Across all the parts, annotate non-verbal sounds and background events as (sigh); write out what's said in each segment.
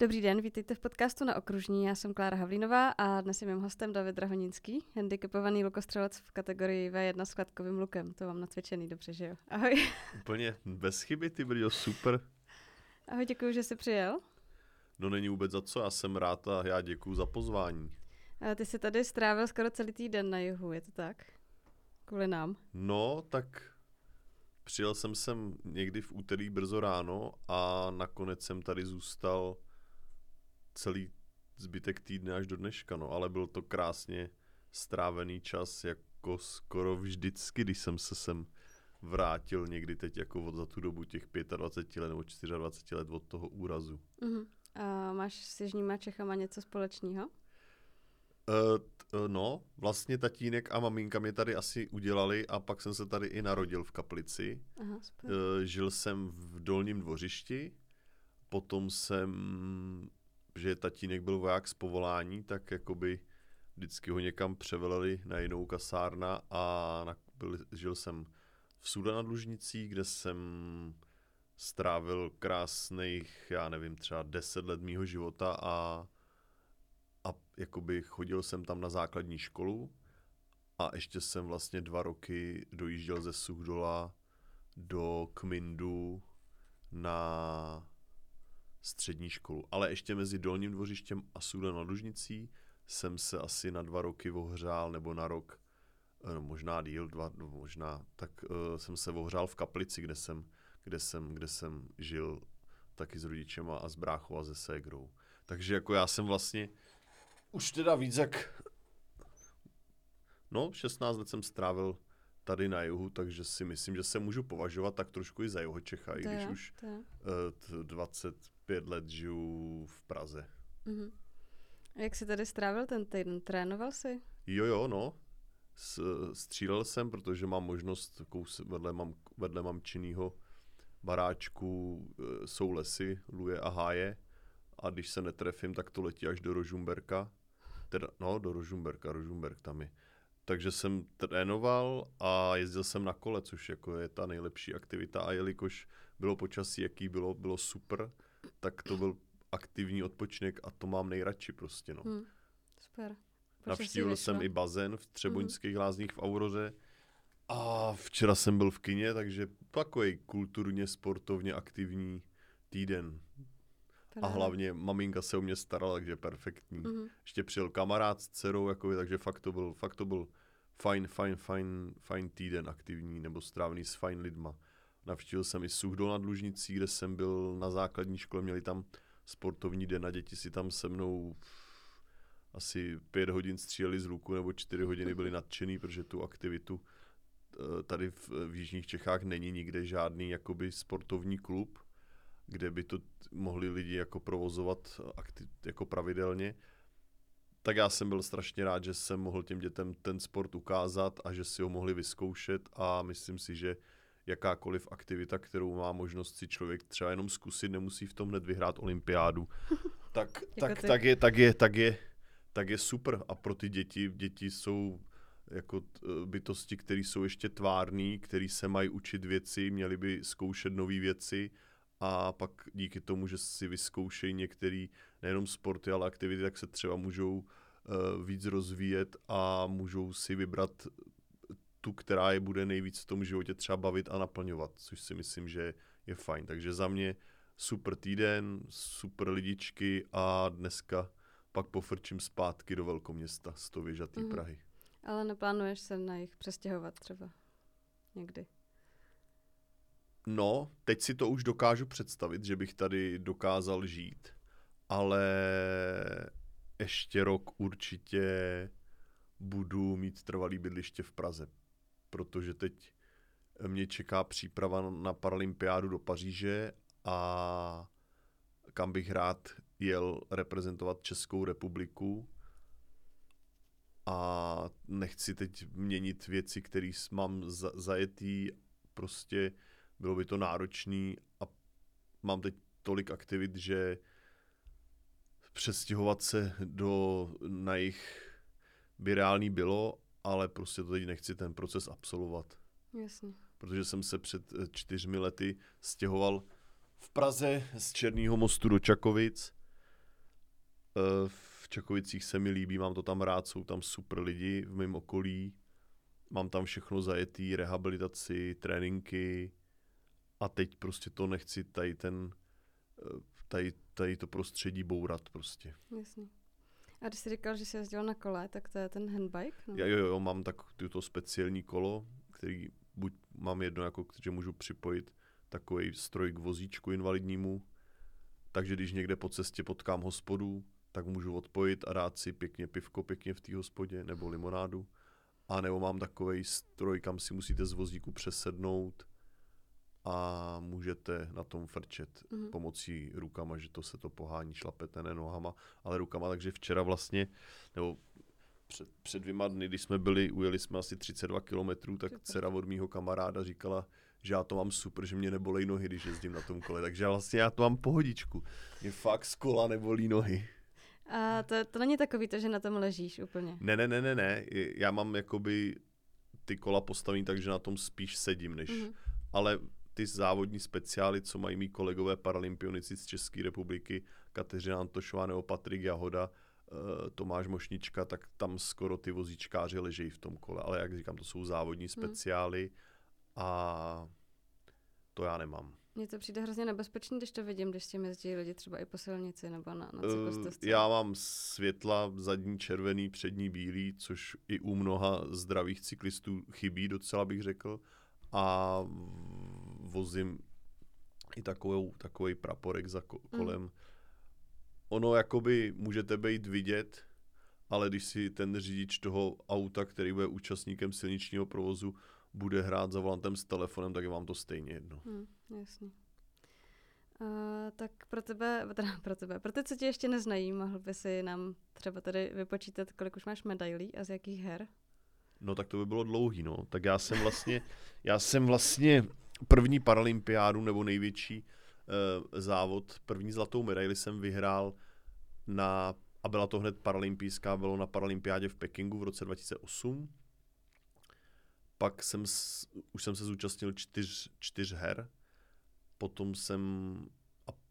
Dobrý den, vítejte v podcastu na Okružní. Já jsem Klára Havlínová a dnes je mým hostem David Drahoninský, handicapovaný lukostřelec v kategorii V1 s kladkovým lukem. To mám nacvičený dobře, že jo? Ahoj. Úplně bez chyby, ty brďo, super. Ahoj, děkuji, že jsi přijel. No není vůbec za co, já jsem rád a já děkuji za pozvání. A ty jsi tady strávil skoro celý týden na jihu, je to tak? Kvůli nám. No, tak přijel jsem sem někdy v úterý brzo ráno a nakonec jsem tady zůstal celý zbytek týdne až do dneška, no, ale byl to krásně strávený čas, jako skoro vždycky, když jsem se sem vrátil někdy teď jako od za tu dobu těch 25 let nebo 24 let od toho úrazu. Uh-huh. A máš s Jižníma Čechama něco společného? Uh, no, vlastně tatínek a maminka mě tady asi udělali a pak jsem se tady i narodil v Kaplici. Aha, uh, žil jsem v Dolním dvořišti, potom jsem že tatínek byl voják z povolání, tak jakoby vždycky ho někam převeleli na jinou kasárna a na, byl, žil jsem v Suda nad Lužnicí, kde jsem strávil krásných, já nevím, třeba 10 let mýho života a, a jakoby chodil jsem tam na základní školu a ještě jsem vlastně dva roky dojížděl ze Suhdola do Kmindu na střední školu. Ale ještě mezi Dolním dvořištěm a Sudem na Lužnicí jsem se asi na dva roky ohřál, nebo na rok, eh, no, možná díl, dva, no, možná, tak uh, jsem se ohřál v Kaplici, kde jsem, kde jsem, kde jsem žil taky s rodičema a s bráchou a se ségrou. Takže jako já jsem vlastně už teda víc jak no, 16 let jsem strávil tady na jihu, takže si myslím, že se můžu považovat tak trošku i za jeho Čecha, i když je, už uh, 25 let žiju v Praze. A jak jsi tady strávil ten týden? Trénoval jsi? Jo, jo, no. S, střílel jsem, protože mám možnost, kous, vedle mám, vedle mám činnýho baráčku, e, jsou lesy, luje a háje. A když se netrefím, tak to letí až do Rožumberka. Teda, no, do Rožumberka, Rožumberk tam je takže jsem trénoval a jezdil jsem na kole, což jako je ta nejlepší aktivita a jelikož bylo počasí, jaký bylo, bylo super, tak to byl aktivní odpočinek a to mám nejradši prostě, no. Hmm, super. Počasí Navštívil jsem i bazén v Třeboňských hmm. lázních v Auroře a včera jsem byl v kině, takže takový kulturně, sportovně aktivní týden. A hlavně maminka se o mě starala, takže perfektní. Mm-hmm. Ještě přijel kamarád s dcerou, jako, takže fakt to byl, fakt to byl fajn, fajn, fajn, fajn týden aktivní, nebo strávený s fajn lidma. Navštívil jsem i Suchdol nad Lužnicí, kde jsem byl na základní škole, měli tam sportovní den a děti si tam se mnou asi pět hodin stříleli z luku nebo čtyři hodiny byli nadšený, protože tu aktivitu eh, tady v, v Jižních Čechách není nikde žádný jakoby sportovní klub, kde by to mohli lidi jako provozovat aktiv, jako pravidelně, tak já jsem byl strašně rád, že jsem mohl těm dětem ten sport ukázat a že si ho mohli vyzkoušet a myslím si, že jakákoliv aktivita, kterou má možnost si člověk třeba jenom zkusit, nemusí v tom hned vyhrát olympiádu, (laughs) tak, tak, tak, je, tak, je, tak, je, tak je super. A pro ty děti, děti jsou jako bytosti, které jsou ještě tvární, které se mají učit věci, měli by zkoušet nové věci. A pak díky tomu, že si vyzkoušejí některé nejenom sporty, ale aktivity, tak se třeba můžou uh, víc rozvíjet a můžou si vybrat tu, která je bude nejvíc v tom životě třeba bavit a naplňovat, což si myslím, že je fajn. Takže za mě super týden, super lidičky a dneska pak pofrčím zpátky do velkoměsta z toho věžatý mm. Prahy. Ale neplánuješ se na jich přestěhovat třeba někdy? No, teď si to už dokážu představit, že bych tady dokázal žít, ale ještě rok určitě budu mít trvalý bydliště v Praze, protože teď mě čeká příprava na Paralympiádu do Paříže a kam bych rád jel reprezentovat Českou republiku. A nechci teď měnit věci, které mám zajetý, prostě bylo by to náročný a mám teď tolik aktivit, že přestěhovat se do, na jich by reálný bylo, ale prostě to teď nechci ten proces absolvovat. Jasně. Protože jsem se před eh, čtyřmi lety stěhoval v Praze z Černého mostu do Čakovic v Čakovicích se mi líbí, mám to tam rád, jsou tam super lidi v mém okolí, mám tam všechno zajetý, rehabilitaci, tréninky a teď prostě to nechci tady ten, eh, tady, tady to prostředí bourat prostě. Jasně. A když jsi říkal, že jsi jezdil na kole, tak to je ten handbike? No? Jo, jo, jo, mám tak to speciální kolo, který buď mám jedno, jako, že můžu připojit takový stroj k vozíčku invalidnímu, takže když někde po cestě potkám hospodu, tak můžu odpojit a dát si pěkně pivko pěkně v té hospodě nebo limonádu. A nebo mám takový stroj, kam si musíte z vozíku přesednout a můžete na tom frčet mm-hmm. pomocí rukama, že to se to pohání, šlapete ne nohama, ale rukama. Takže včera vlastně, nebo před, před dvěma dny, když jsme byli, ujeli jsme asi 32 kilometrů, tak dcera od mýho kamaráda říkala, že já to mám super, že mě nebolej nohy, když jezdím na tom kole. Takže vlastně já to mám pohodičku. Mě fakt z kola nebolí nohy. A to, to není takový to, že na tom ležíš úplně. Ne, ne, ne, ne, ne. Já mám jakoby ty kola postavený tak, že na tom spíš sedím, než... Mm-hmm. Ale ty závodní speciály, co mají mý kolegové paralympionici z České republiky, Kateřina Antošová nebo Patrik Jahoda, eh, Tomáš Mošnička, tak tam skoro ty vozíčkáři ležejí v tom kole. Ale jak říkám, to jsou závodní mhm. speciály mm. a to já nemám. Mně to přijde hrozně nebezpečný, když to vidím, když s tím jezdí lidi třeba i po silnici nebo na, na cyklostezce. Uh, já mám světla zadní červený, přední bílý, což i u mnoha zdravých cyklistů chybí docela bych řekl. A vozím i takovou, takový praporek za kolem. Mm. Ono jakoby můžete být vidět, ale když si ten řidič toho auta, který bude účastníkem silničního provozu, bude hrát za volantem s telefonem, tak je vám to stejně jedno. Hmm, jasně. Uh, tak pro tebe, teda pro tebe, pro ty, co tě ještě neznají, mohl by si nám třeba tady vypočítat, kolik už máš medailí a z jakých her? No tak to by bylo dlouhý, no. Tak já jsem vlastně, já jsem vlastně první paralympiádu nebo největší uh, závod, první zlatou medaili jsem vyhrál na, a byla to hned paralympijská, bylo na paralympiádě v Pekingu v roce 2008 pak jsem, už jsem se zúčastnil čtyř, čtyř her, potom jsem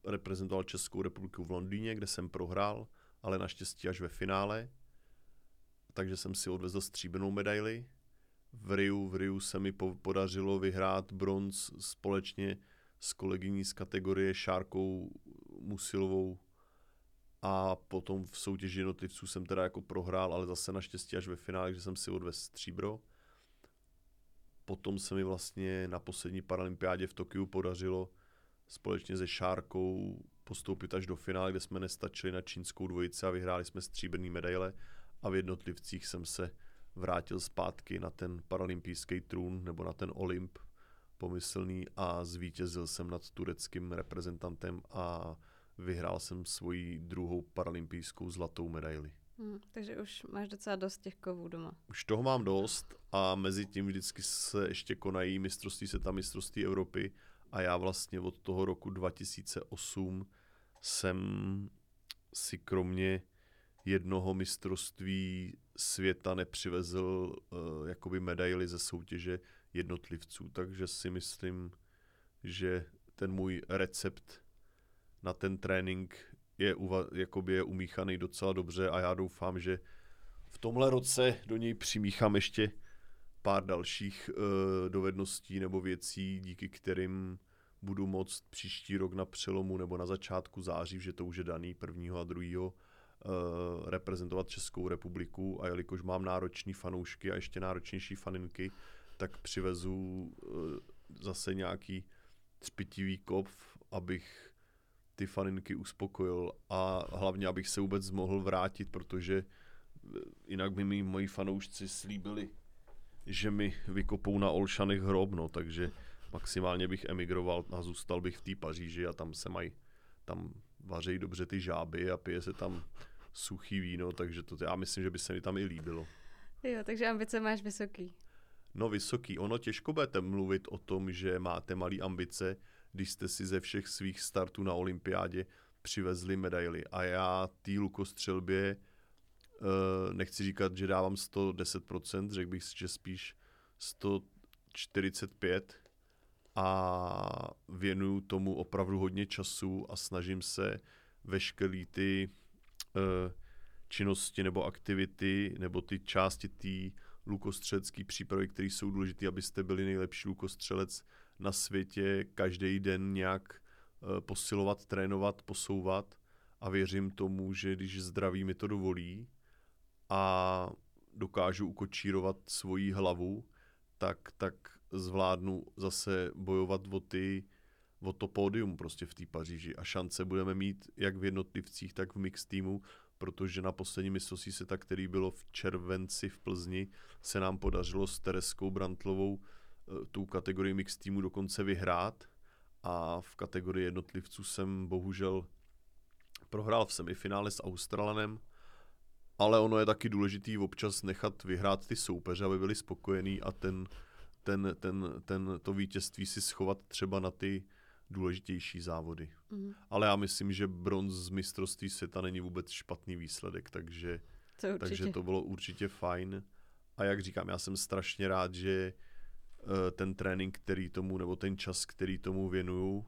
reprezentoval Českou republiku v Londýně, kde jsem prohrál, ale naštěstí až ve finále, takže jsem si odvezl stříbrnou medaili. V Riu, v Riu se mi podařilo vyhrát bronz společně s kolegyní z kategorie Šárkou Musilovou. A potom v soutěži jednotlivců jsem teda jako prohrál, ale zase naštěstí až ve finále, že jsem si odvezl stříbro. Potom se mi vlastně na poslední paralympiádě v Tokiu podařilo společně se Šárkou postoupit až do finále, kde jsme nestačili na čínskou dvojici a vyhráli jsme stříbrný medaile a v jednotlivcích jsem se vrátil zpátky na ten paralympijský trůn nebo na ten Olymp pomyslný a zvítězil jsem nad tureckým reprezentantem a vyhrál jsem svoji druhou paralympijskou zlatou medaili. Hmm, takže už máš docela dost těch kovů doma. Už toho mám dost a mezi tím vždycky se ještě konají mistrovství světa, mistrovství Evropy a já vlastně od toho roku 2008 jsem si kromě jednoho mistrovství světa nepřivezl uh, jakoby medaily ze soutěže jednotlivců, takže si myslím, že ten můj recept na ten trénink je, uva, jakoby je umíchaný docela dobře a já doufám, že v tomhle roce do něj přimíchám ještě pár dalších uh, dovedností nebo věcí, díky kterým budu moct příští rok na přelomu nebo na začátku září, že to už je daný prvního a druhého, uh, reprezentovat Českou republiku a jelikož mám náročný fanoušky a ještě náročnější faninky, tak přivezu uh, zase nějaký třpitivý kop, abych ty faninky uspokojil a hlavně, abych se vůbec mohl vrátit, protože eh, jinak by mi moji fanoušci slíbili, že mi vykopou na Olšanech hrob, no, takže maximálně bych emigroval a zůstal bych v té Paříži a tam se mají, tam vařejí dobře ty žáby a pije se tam suchý víno, takže to já myslím, že by se mi tam i líbilo. Jo, takže ambice máš vysoký. No vysoký. Ono těžko budete mluvit o tom, že máte malé ambice, když jste si ze všech svých startů na olympiádě přivezli medaily. A já té lukostřelbě uh, nechci říkat, že dávám 110%, řekl bych, že spíš 145 a věnuju tomu opravdu hodně času a snažím se veškerý ty činnosti nebo aktivity nebo ty části té lukostřelecké přípravy, které jsou důležité, abyste byli nejlepší lukostřelec na světě, každý den nějak uh, posilovat, trénovat, posouvat. A věřím tomu, že když zdraví mi to dovolí a dokážu ukočírovat svoji hlavu, tak, tak zvládnu zase bojovat o, ty, o to pódium prostě v té Paříži. A šance budeme mít jak v jednotlivcích, tak v mix týmu, protože na poslední mistrovství světa, který bylo v červenci v Plzni, se nám podařilo s Tereskou Brantlovou eh, tu kategorii mix týmu dokonce vyhrát. A v kategorii jednotlivců jsem bohužel prohrál v semifinále s Australanem, ale ono je taky důležitý občas nechat vyhrát ty soupeře, aby byli spokojení a ten, ten, ten, ten, to vítězství si schovat třeba na ty důležitější závody. Mm. Ale já myslím, že bronz z mistrovství světa není vůbec špatný výsledek, takže to, takže to bylo určitě fajn. A jak říkám, já jsem strašně rád, že eh, ten trénink, který tomu, nebo ten čas, který tomu věnuju,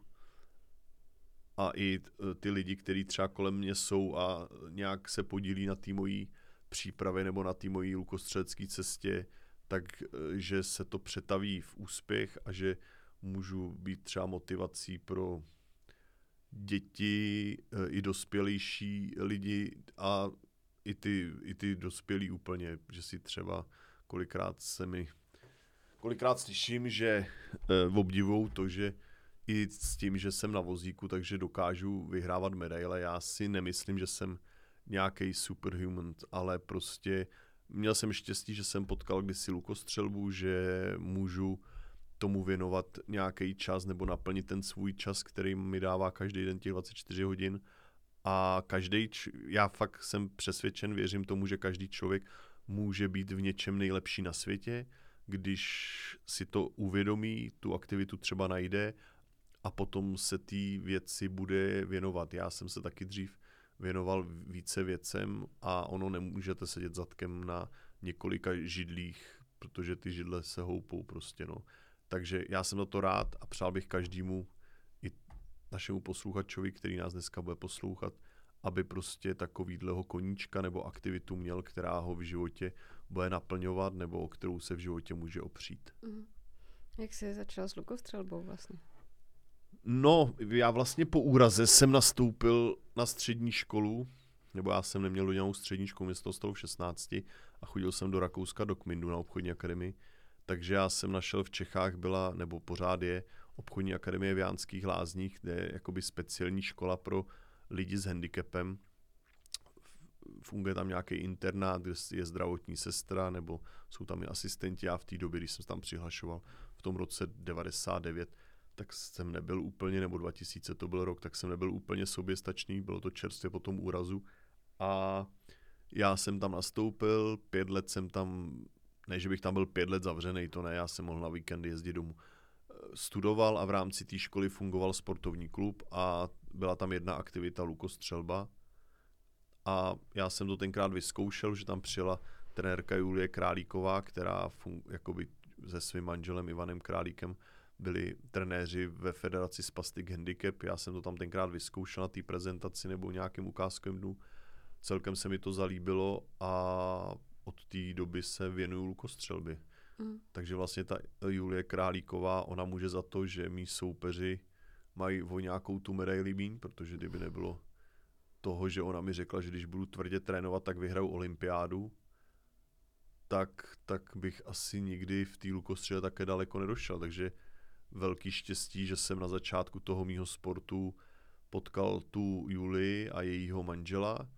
a i eh, ty lidi, kteří třeba kolem mě jsou a nějak se podílí na té mojí přípravě nebo na té mojí lukostřelecké cestě, takže eh, se to přetaví v úspěch a že můžu být třeba motivací pro děti, eh, i dospělejší lidi a i ty, i ty dospělí úplně, že si třeba kolikrát se mi, kolikrát slyším, že e, obdivou to, že i s tím, že jsem na vozíku, takže dokážu vyhrávat medaile. Já si nemyslím, že jsem nějaký superhuman, ale prostě měl jsem štěstí, že jsem potkal kdysi lukostřelbu, že můžu tomu věnovat nějaký čas nebo naplnit ten svůj čas, který mi dává každý den těch 24 hodin. A každý, já fakt jsem přesvědčen, věřím tomu, že každý člověk může být v něčem nejlepší na světě, když si to uvědomí, tu aktivitu třeba najde a potom se té věci bude věnovat. Já jsem se taky dřív věnoval více věcem a ono nemůžete sedět zadkem na několika židlích, protože ty židle se houpou prostě, no. Takže já jsem na to rád a přál bych každému i našemu posluchačovi, který nás dneska bude poslouchat, aby prostě takovýhleho koníčka nebo aktivitu měl, která ho v životě bude naplňovat nebo o kterou se v životě může opřít. Mm. Jak jsi začal s lukostřelbou vlastně? No, já vlastně po úraze jsem nastoupil na střední školu, nebo já jsem neměl nějakou střední školu, mě z toho v 16 a chodil jsem do Rakouska, do Kmindu na obchodní akademii, takže já jsem našel v Čechách byla, nebo pořád je, obchodní akademie v Jánských lázních, kde je jakoby speciální škola pro lidi s handicapem. Funguje tam nějaký internát, kde je zdravotní sestra, nebo jsou tam i asistenti. Já v té době, když jsem tam přihlašoval v tom roce 99, tak jsem nebyl úplně, nebo 2000 to byl rok, tak jsem nebyl úplně soběstačný, bylo to čerstvě po tom úrazu. A já jsem tam nastoupil, pět let jsem tam, ne, že bych tam byl pět let zavřený, to ne, já jsem mohl na víkendy jezdit domů. Studoval a v rámci té školy fungoval sportovní klub a byla tam jedna aktivita lukostřelba. A já jsem to tenkrát vyzkoušel, že tam přijela trenérka Julie Králíková, která fun- jakoby se svým manželem Ivanem Králíkem byli trenéři ve federaci Spastic Handicap. Já jsem to tam tenkrát vyzkoušel na té prezentaci nebo nějakém ukázkovém dnu. Celkem se mi to zalíbilo a od té doby se věnuju lukostřelby. Mm. Takže vlastně ta Julie Králíková, ona může za to, že mý soupeři mají o nějakou tu medaili míň, protože kdyby nebylo toho, že ona mi řekla, že když budu tvrdě trénovat, tak vyhraju olympiádu, tak, tak bych asi nikdy v té lukostřele také daleko nedošel. Takže velký štěstí, že jsem na začátku toho mýho sportu potkal tu Juli a jejího manžela,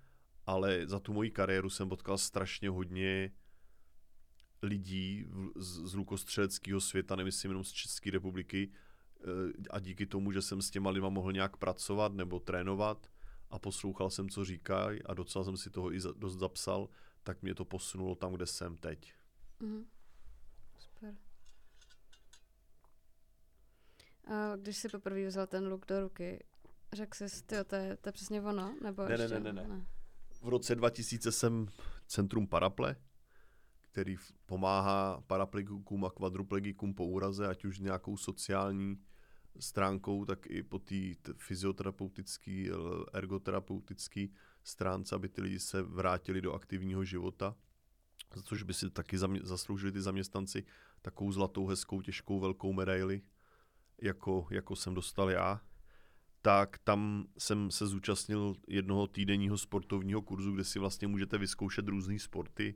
ale za tu moji kariéru jsem potkal strašně hodně lidí z, z lukostřeleckého světa, nemyslím jenom z České republiky, eh, a díky tomu, že jsem s těma lidma mohl nějak pracovat nebo trénovat a poslouchal jsem, co říkají a docela jsem si toho i dost zapsal, tak mě to posunulo tam, kde jsem teď. Mm. Super. A když si poprvé vzal ten luk do ruky, řekl jsi, ty, to je, to je přesně ono? Nebo ne, ještě? ne, ne, ne, ne. V roce 2000 jsem Centrum Paraple, který pomáhá paraplegikům a kvadruplegikům po úraze, ať už nějakou sociální stránkou, tak i po té fyzioterapeutické, ergoterapeutické stránce, aby ty lidi se vrátili do aktivního života, za což by si taky zasloužili ty zaměstnanci takovou zlatou, hezkou, těžkou, velkou medaili, jako, jako jsem dostal já tak tam jsem se zúčastnil jednoho týdenního sportovního kurzu, kde si vlastně můžete vyzkoušet různé sporty,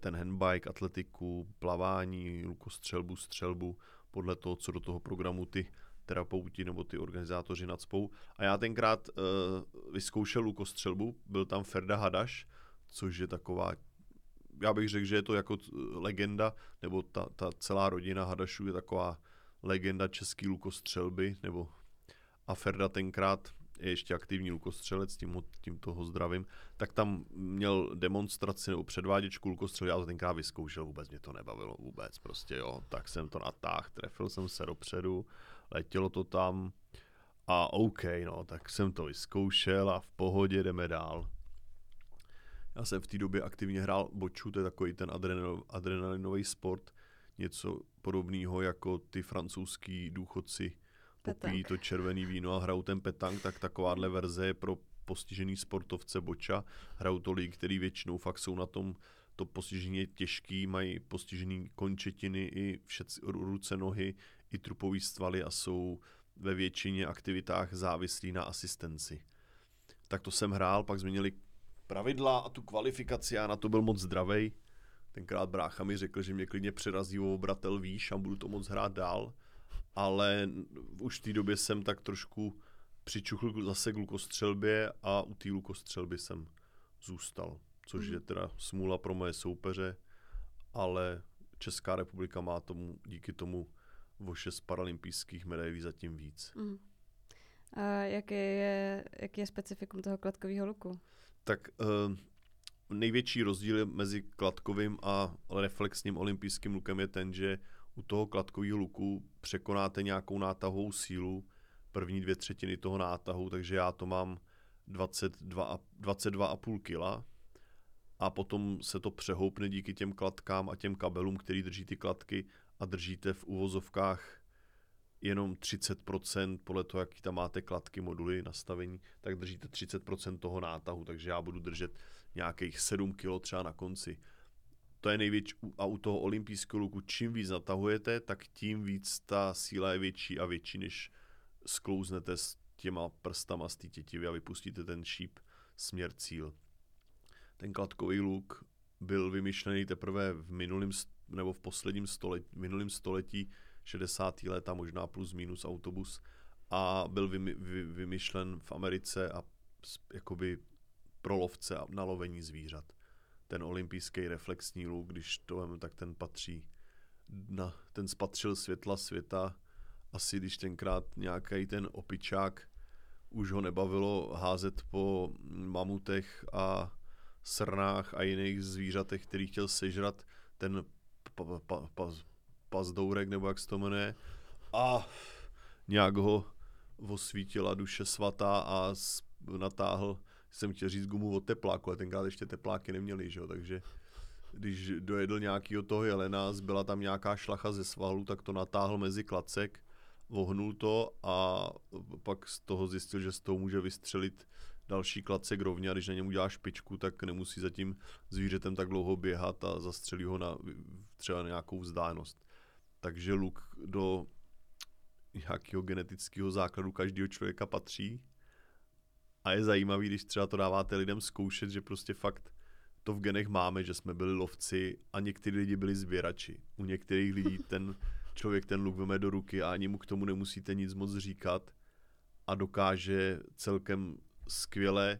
ten handbike, atletiku, plavání, lukostřelbu, střelbu, podle toho, co do toho programu ty terapeuti nebo ty organizátoři nadspou. A já tenkrát uh, vyzkoušel lukostřelbu, byl tam Ferda Hadaš, což je taková, já bych řekl, že je to jako legenda, nebo ta, ta celá rodina Hadašů je taková legenda český lukostřelby, nebo a Ferda tenkrát je ještě aktivní lukostřelec, tím, tím toho zdravím, tak tam měl demonstraci nebo předváděčku lukostřely, já to tenkrát vyzkoušel, vůbec mě to nebavilo, vůbec prostě jo, tak jsem to natáhl, trefil jsem se dopředu, letělo to tam a OK, no, tak jsem to vyzkoušel a v pohodě jdeme dál. Já jsem v té době aktivně hrál boču, to je takový ten adrenal, adrenalinový sport, něco podobného jako ty francouzský důchodci, popíjí to červený víno a hrajou ten petang, tak takováhle verze je pro postižený sportovce boča. Hrajou to lidi, který většinou fakt jsou na tom to postižení je těžký, mají postižený končetiny i všec, ruce, nohy, i trupový stvaly a jsou ve většině aktivitách závislí na asistenci. Tak to jsem hrál, pak změnili pravidla a tu kvalifikaci, já na to byl moc zdravej. Tenkrát brácha mi řekl, že mě klidně přerazí o obratel výš a budu to moc hrát dál ale už v té době jsem tak trošku přičuchl zase k lukostřelbě a u té lukostřelby jsem zůstal, což mm. je teda smůla pro moje soupeře, ale Česká republika má tomu díky tomu o šest paralympijských medailí zatím víc. Mm. A jaký je, jaký je specifikum toho kladkového luku? Tak uh, největší rozdíl mezi kladkovým a reflexním olympijským lukem je ten, že u toho kladkového luku překonáte nějakou nátahovou sílu, první dvě třetiny toho nátahu, takže já to mám 22, 22,5 kg a potom se to přehoupne díky těm kladkám a těm kabelům, který drží ty kladky a držíte v uvozovkách jenom 30% podle toho, jaký tam máte kladky, moduly, nastavení, tak držíte 30% toho nátahu, takže já budu držet nějakých 7 kg třeba na konci to je největší, a u toho olympijského luku, čím víc natahujete, tak tím víc ta síla je větší a větší, než sklouznete s těma prstama z té tětivy a vypustíte ten šíp směr cíl. Ten kladkový luk byl vymyšlený teprve v minulém nebo v posledním století, v minulém století 60. let a možná plus minus autobus a byl vymy, vy, vymyšlen v Americe a jakoby pro lovce a na lovení zvířat. Ten olympijský reflexní luk, když to vím, tak ten patří na, ten spatřil světla světa, asi když tenkrát nějaký ten opičák už ho nebavilo házet po mamutech a srnách a jiných zvířatech, který chtěl sežrat ten pa, pa, pa, pazdourek, nebo jak se to jmenuje, a nějak ho osvítila duše svatá a natáhl jsem chtěl říct gumu od tepláku, ale tenkrát ještě tepláky neměli, že jo, takže když dojedl nějakýho toho jelena, zbyla tam nějaká šlacha ze svalu, tak to natáhl mezi klacek, vohnul to a pak z toho zjistil, že z toho může vystřelit další klacek rovně a když na něm udělá špičku, tak nemusí za tím zvířetem tak dlouho běhat a zastřelí ho na třeba nějakou vzdálenost. Takže luk do nějakého genetického základu každého člověka patří a je zajímavý, když třeba to dáváte lidem zkoušet, že prostě fakt to v genech máme, že jsme byli lovci a někteří lidi byli sběrači. U některých lidí (laughs) ten člověk ten luk veme do ruky a ani mu k tomu nemusíte nic moc říkat a dokáže celkem skvěle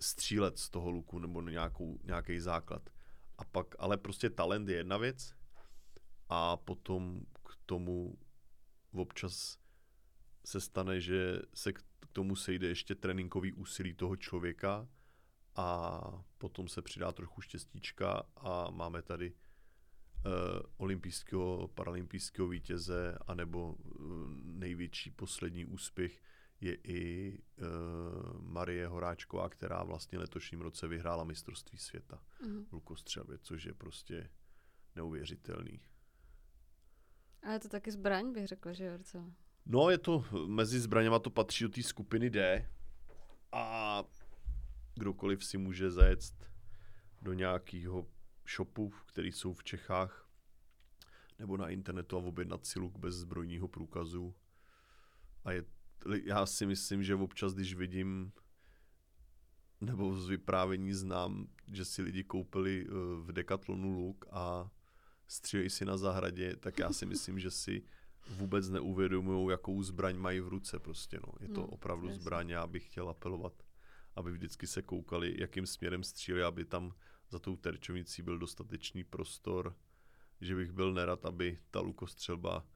střílet z toho luku nebo nějakou, nějaký základ. A pak, ale prostě talent je jedna věc a potom k tomu občas se stane, že se k tomu sejde ještě tréninkový úsilí toho člověka a potom se přidá trochu štěstíčka a máme tady uh, olympijského, paralympijského vítěze, anebo uh, největší poslední úspěch je i uh, Marie Horáčková, která vlastně letošním roce vyhrála mistrovství světa mm. v lukostřelbě, což je prostě neuvěřitelný. A je to taky zbraň, bych řekla, že docela. No, je to, mezi zbraněma to patří do té skupiny D a kdokoliv si může zajet do nějakého shopu, který jsou v Čechách, nebo na internetu a objednat si luk bez zbrojního průkazu. A je, já si myslím, že občas, když vidím nebo z vyprávění znám, že si lidi koupili eh, v Decathlonu luk a střílejí si na zahradě, tak já si myslím, že si vůbec neuvědomují, jakou zbraň mají v ruce prostě, no. Je to no, opravdu jasný. zbraň, já bych chtěl apelovat, aby vždycky se koukali, jakým směrem střílí, aby tam za tou terčovnicí byl dostatečný prostor, že bych byl nerad, aby ta lukostřelba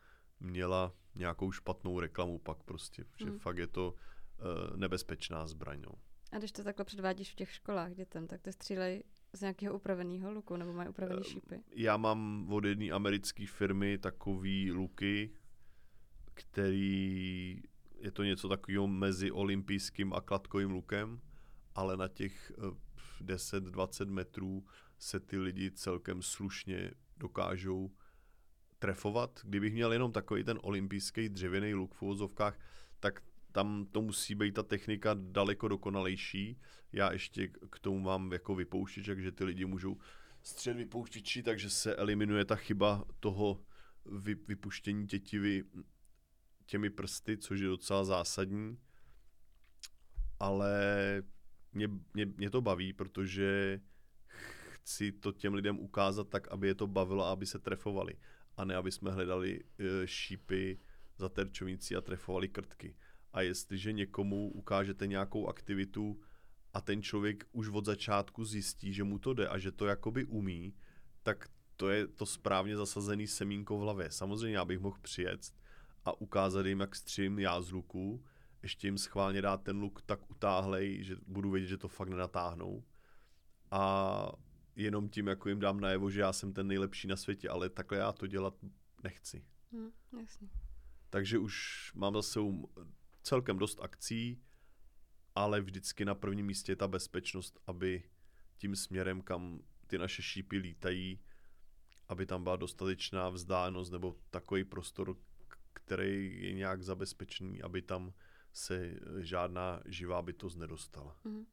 měla nějakou špatnou reklamu pak prostě, že hmm. fakt je to uh, nebezpečná zbraň, no. A když to takhle předvádíš v těch školách dětem, tak ty střílej z nějakého upraveného luku, nebo mají upravený eh, šípy? Já mám od jedné americké firmy takový luky, který je to něco takového mezi olympijským a kladkovým lukem, ale na těch 10-20 eh, metrů se ty lidi celkem slušně dokážou trefovat. Kdybych měl jenom takový ten olympijský dřevěný luk v uvozovkách, tak tam to musí být ta technika daleko dokonalejší. Já ještě k tomu mám jako vypouštěč, takže ty lidi můžou střed vypouštěči, takže se eliminuje ta chyba toho vy, vypuštění tětivy těmi prsty, což je docela zásadní. Ale mě, mě, mě to baví, protože chci to těm lidem ukázat tak, aby je to bavilo a aby se trefovali. A ne, aby jsme hledali e, šípy za terčovnicí a trefovali krtky. A jestliže někomu ukážete nějakou aktivitu a ten člověk už od začátku zjistí, že mu to jde a že to jakoby umí, tak to je to správně zasazený semínko v hlavě. Samozřejmě já bych mohl přijet a ukázat jim, jak střím já z luku, ještě jim schválně dát ten luk tak utáhlej, že budu vědět, že to fakt nenatáhnou. A jenom tím, jako jim dám najevo, že já jsem ten nejlepší na světě, ale takhle já to dělat nechci. Hmm, jasně. Takže už mám zase celkem dost akcí, ale vždycky na prvním místě je ta bezpečnost, aby tím směrem, kam ty naše šípy lítají, aby tam byla dostatečná vzdálenost nebo takový prostor, který je nějak zabezpečený, aby tam se žádná živá bytost nedostala. Mm.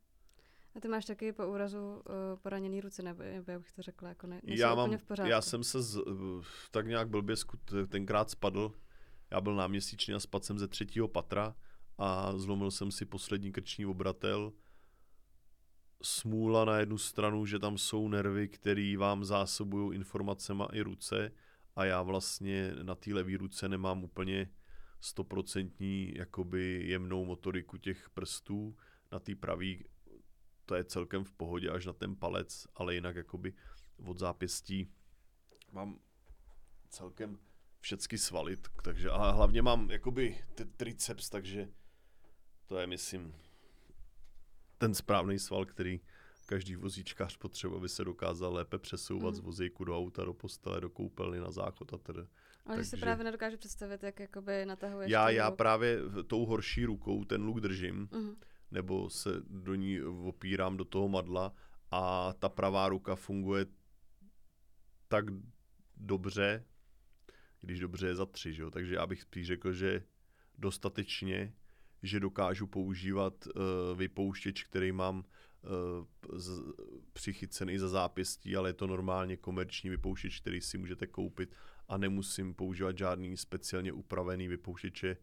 A ty máš taky po úrazu uh, poraněný ruce, nebo, jak bych to řekla, jako ne, já, mám, v pořádku. já jsem se z, tak nějak blbě skut, tenkrát spadl já byl náměsíčně a spadl jsem ze třetího patra a zlomil jsem si poslední krční obratel. Smůla na jednu stranu, že tam jsou nervy, které vám zásobují informacema i ruce a já vlastně na té levé ruce nemám úplně stoprocentní jakoby jemnou motoriku těch prstů. Na té pravý to je celkem v pohodě až na ten palec, ale jinak jakoby od zápěstí mám celkem všecky svaly, takže a hlavně mám jakoby triceps, takže to je, myslím, ten správný sval, který každý vozíčkář potřebuje, aby se dokázal lépe přesouvat mm. z vozíku do auta, do postele, do koupelny, na záchod a tedy. Ale Takže si právě nedokážu představit, jak jakoby natahuješ Já, já právě tou horší rukou ten luk držím, mm. nebo se do ní opírám do toho madla a ta pravá ruka funguje tak dobře, když dobře je za tři, že jo? takže já bych spíš řekl, že dostatečně, že dokážu používat uh, vypouštěč, který mám z, přichycený za zápěstí, ale je to normálně komerční vypouštěč, který si můžete koupit a nemusím používat žádný speciálně upravený vypouštěče,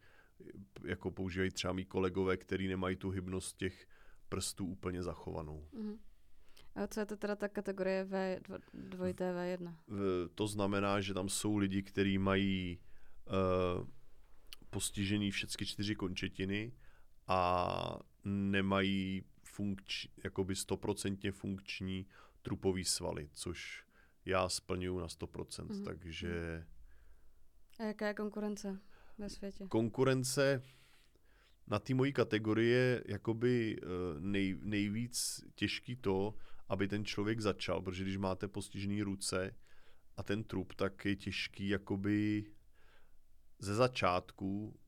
jako používají třeba mý kolegové, který nemají tu hybnost těch prstů úplně zachovanou. Mm-hmm. A co je to teda ta kategorie V, dvojité V1? To znamená, že tam jsou lidi, kteří mají uh, postižený všechny čtyři končetiny a nemají funkč, jakoby stoprocentně funkční trupový svaly, což já splňuji na 100%, mm-hmm. takže... A jaká je konkurence ve světě? Konkurence na té mojí kategorii je jakoby eh, nej, nejvíc těžký to, aby ten člověk začal, protože když máte postižený ruce a ten trup, tak je těžký jakoby ze začátku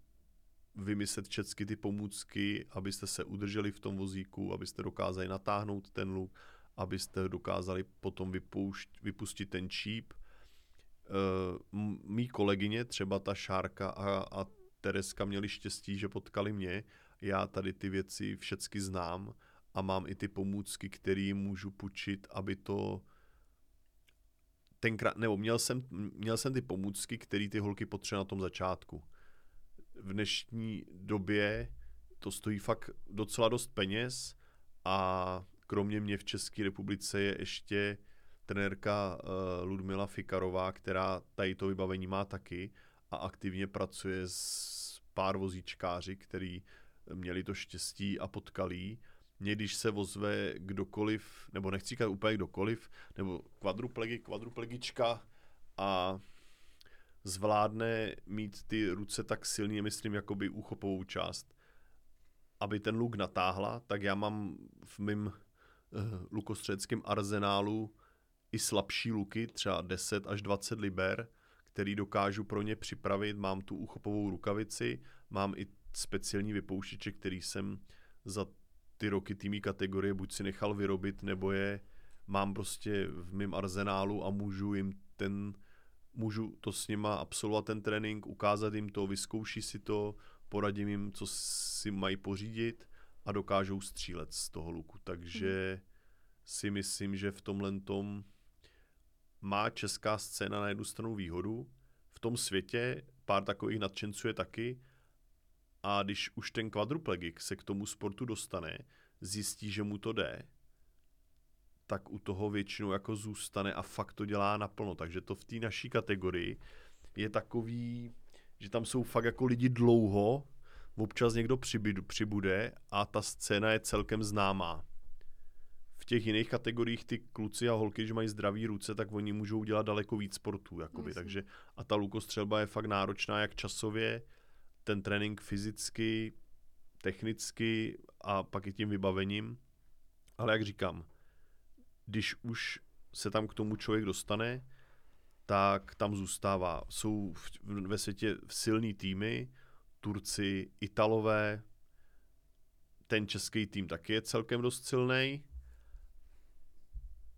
vymyslet všechny ty pomůcky, abyste se udrželi v tom vozíku, abyste dokázali natáhnout ten luk, abyste dokázali potom vypoušť, vypustit ten číp. Uh, mý kolegyně, třeba ta Šárka a, a Tereska měli štěstí, že potkali mě. Já tady ty věci všechny znám a mám i ty pomůcky, které můžu půjčit, aby to tenkrát, nebo měl jsem, měl jsem ty pomůcky, které ty holky potřebují na tom začátku. V dnešní době to stojí fakt docela dost peněz a kromě mě v České republice je ještě trenérka uh, Ludmila Fikarová, která tady to vybavení má taky a aktivně pracuje s pár vozíčkáři, který měli to štěstí a potkali. Mě, když se vozve kdokoliv, nebo nechci říkat úplně kdokoliv, nebo kvadruplegi, kvadruplegička a zvládne mít ty ruce tak silně, myslím, jakoby úchopovou část, aby ten luk natáhla, tak já mám v mém uh, lukostřeckém arzenálu i slabší luky, třeba 10 až 20 liber, který dokážu pro ně připravit. Mám tu uchopovou rukavici, mám i speciální vypouštěče, který jsem za ty roky týmí kategorie buď si nechal vyrobit, nebo je mám prostě v mém arzenálu a můžu jim ten, můžu to s nima absolvovat ten trénink, ukázat jim to, vyzkouší si to, poradím jim, co si mají pořídit a dokážou střílet z toho luku. Takže hmm. si myslím, že v tomhle tom má česká scéna na jednu stranu výhodu, v tom světě pár takových nadšenců je taky a když už ten kvadruplegik se k tomu sportu dostane, zjistí, že mu to jde, tak u toho většinou jako zůstane a fakt to dělá naplno. Takže to v té naší kategorii je takový, že tam jsou fakt jako lidi dlouho, občas někdo přibude a ta scéna je celkem známá těch jiných kategoriích ty kluci a holky, když mají zdraví ruce, tak oni můžou dělat daleko víc sportů. Jakoby. Takže a ta lukostřelba je fakt náročná jak časově, ten trénink fyzicky, technicky a pak i tím vybavením. Ale jak říkám, když už se tam k tomu člověk dostane, tak tam zůstává. Jsou v, ve světě silný týmy, Turci, Italové, ten český tým taky je celkem dost silný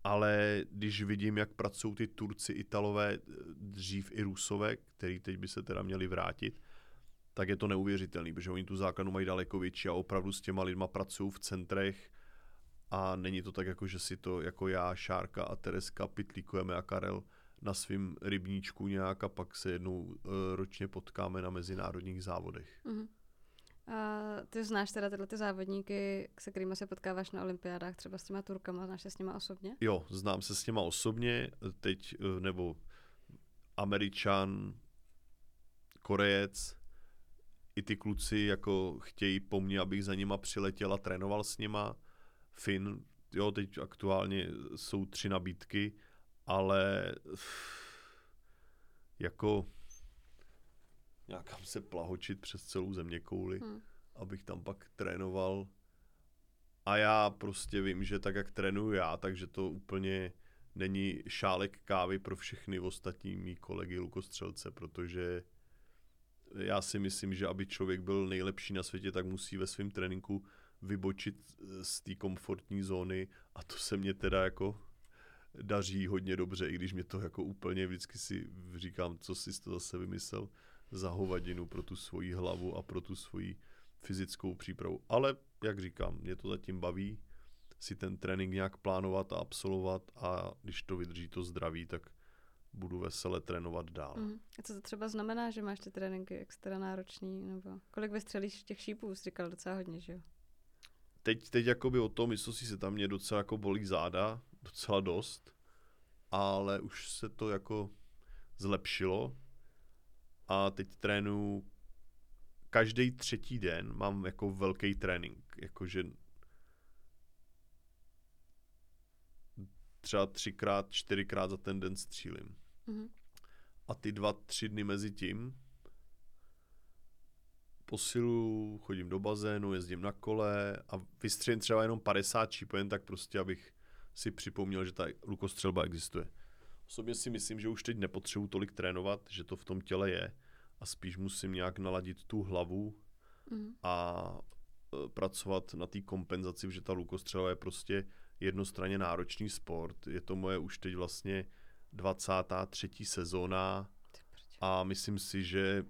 ale když vidím, jak pracují ty Turci, Italové, dřív i Rusové, který teď by se teda měli vrátit, tak je to neuvěřitelný, protože oni tu základnu mají daleko větší a opravdu s těma lidma pracují v centrech a není to tak, jako že si to jako já, Šárka a Tereska pitlíkujeme a Karel na svým rybníčku nějak a pak se jednou uh, ročně potkáme na mezinárodních závodech. Mm-hmm. A ty znáš teda tyhle ty závodníky, se kterými se potkáváš na olympiádách, třeba s těma Turkama, znáš se s nima osobně? Jo, znám se s nima osobně, teď, eh, nebo Američan, Korejec, i ty kluci jako chtějí po mně, abych za nima přiletěl a trénoval s nima. Fin, jo, teď aktuálně jsou tři nabídky, ale (sighs) jako nějakam se plahočit přes celou země kouli, hmm. abych tam pak trénoval. A já prostě vím, že tak, jak trénuju já, takže to úplně není šálek kávy pro všechny ostatní mý kolegy lukostřelce, protože já si myslím, že aby člověk byl nejlepší na světě, tak musí ve svém tréninku vybočit z té komfortní zóny a to se mě teda jako daří hodně dobře, i když mě to jako úplně vždycky si říkám, co jsi to zase vymyslel za hovadinu pro tu svoji hlavu a pro tu svoji fyzickou přípravu. Ale, jak říkám, mě to zatím baví si ten trénink nějak plánovat a absolvovat a když to vydrží to zdraví, tak budu vesele trénovat dál. Mm. A co to třeba znamená, že máš ty tréninky extra náročný? Nebo kolik vystřelíš těch šípů? Jsi říkal docela hodně, že jo? Teď, teď jakoby o tom, jestli si se tam mě docela jako bolí záda, docela dost, ale už se to jako zlepšilo, a teď trénuju každý třetí den mám jako velký trénink, jakože třeba třikrát, čtyřikrát za ten den střílím. Mm-hmm. A ty dva, tři dny mezi tím posilu, chodím do bazénu, jezdím na kole a vystřelím třeba jenom 50 čípen, tak prostě abych si připomněl, že ta lukostřelba existuje. Osobně si myslím, že už teď nepotřebuji tolik trénovat, že to v tom těle je a spíš musím nějak naladit tu hlavu mm. a e, pracovat na té kompenzaci, že ta lukostřela je prostě jednostranně náročný sport. Je to moje už teď vlastně 23. sezóna a myslím si, že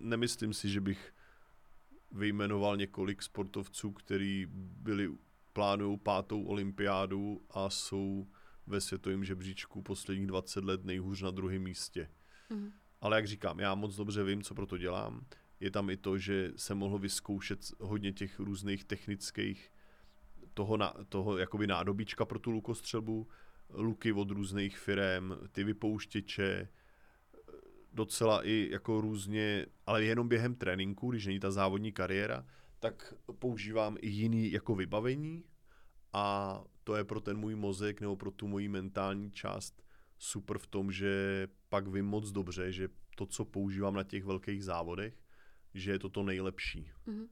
nemyslím si, že bych vyjmenoval několik sportovců, kteří byli plánují pátou olympiádu a jsou ve světovém žebříčku posledních 20 let nejhůř na druhém místě. Mm. Ale jak říkám, já moc dobře vím, co pro to dělám. Je tam i to, že jsem mohl vyzkoušet hodně těch různých technických toho, na, toho jakoby nádobička pro tu lukostřelbu, luky od různých firm, ty vypouštěče, docela i jako různě, ale jenom během tréninku, když není ta závodní kariéra, tak používám i jiný jako vybavení a to je pro ten můj mozek nebo pro tu moji mentální část super v tom, že pak vím moc dobře, že to, co používám na těch velkých závodech, že je to to nejlepší. Mm-hmm.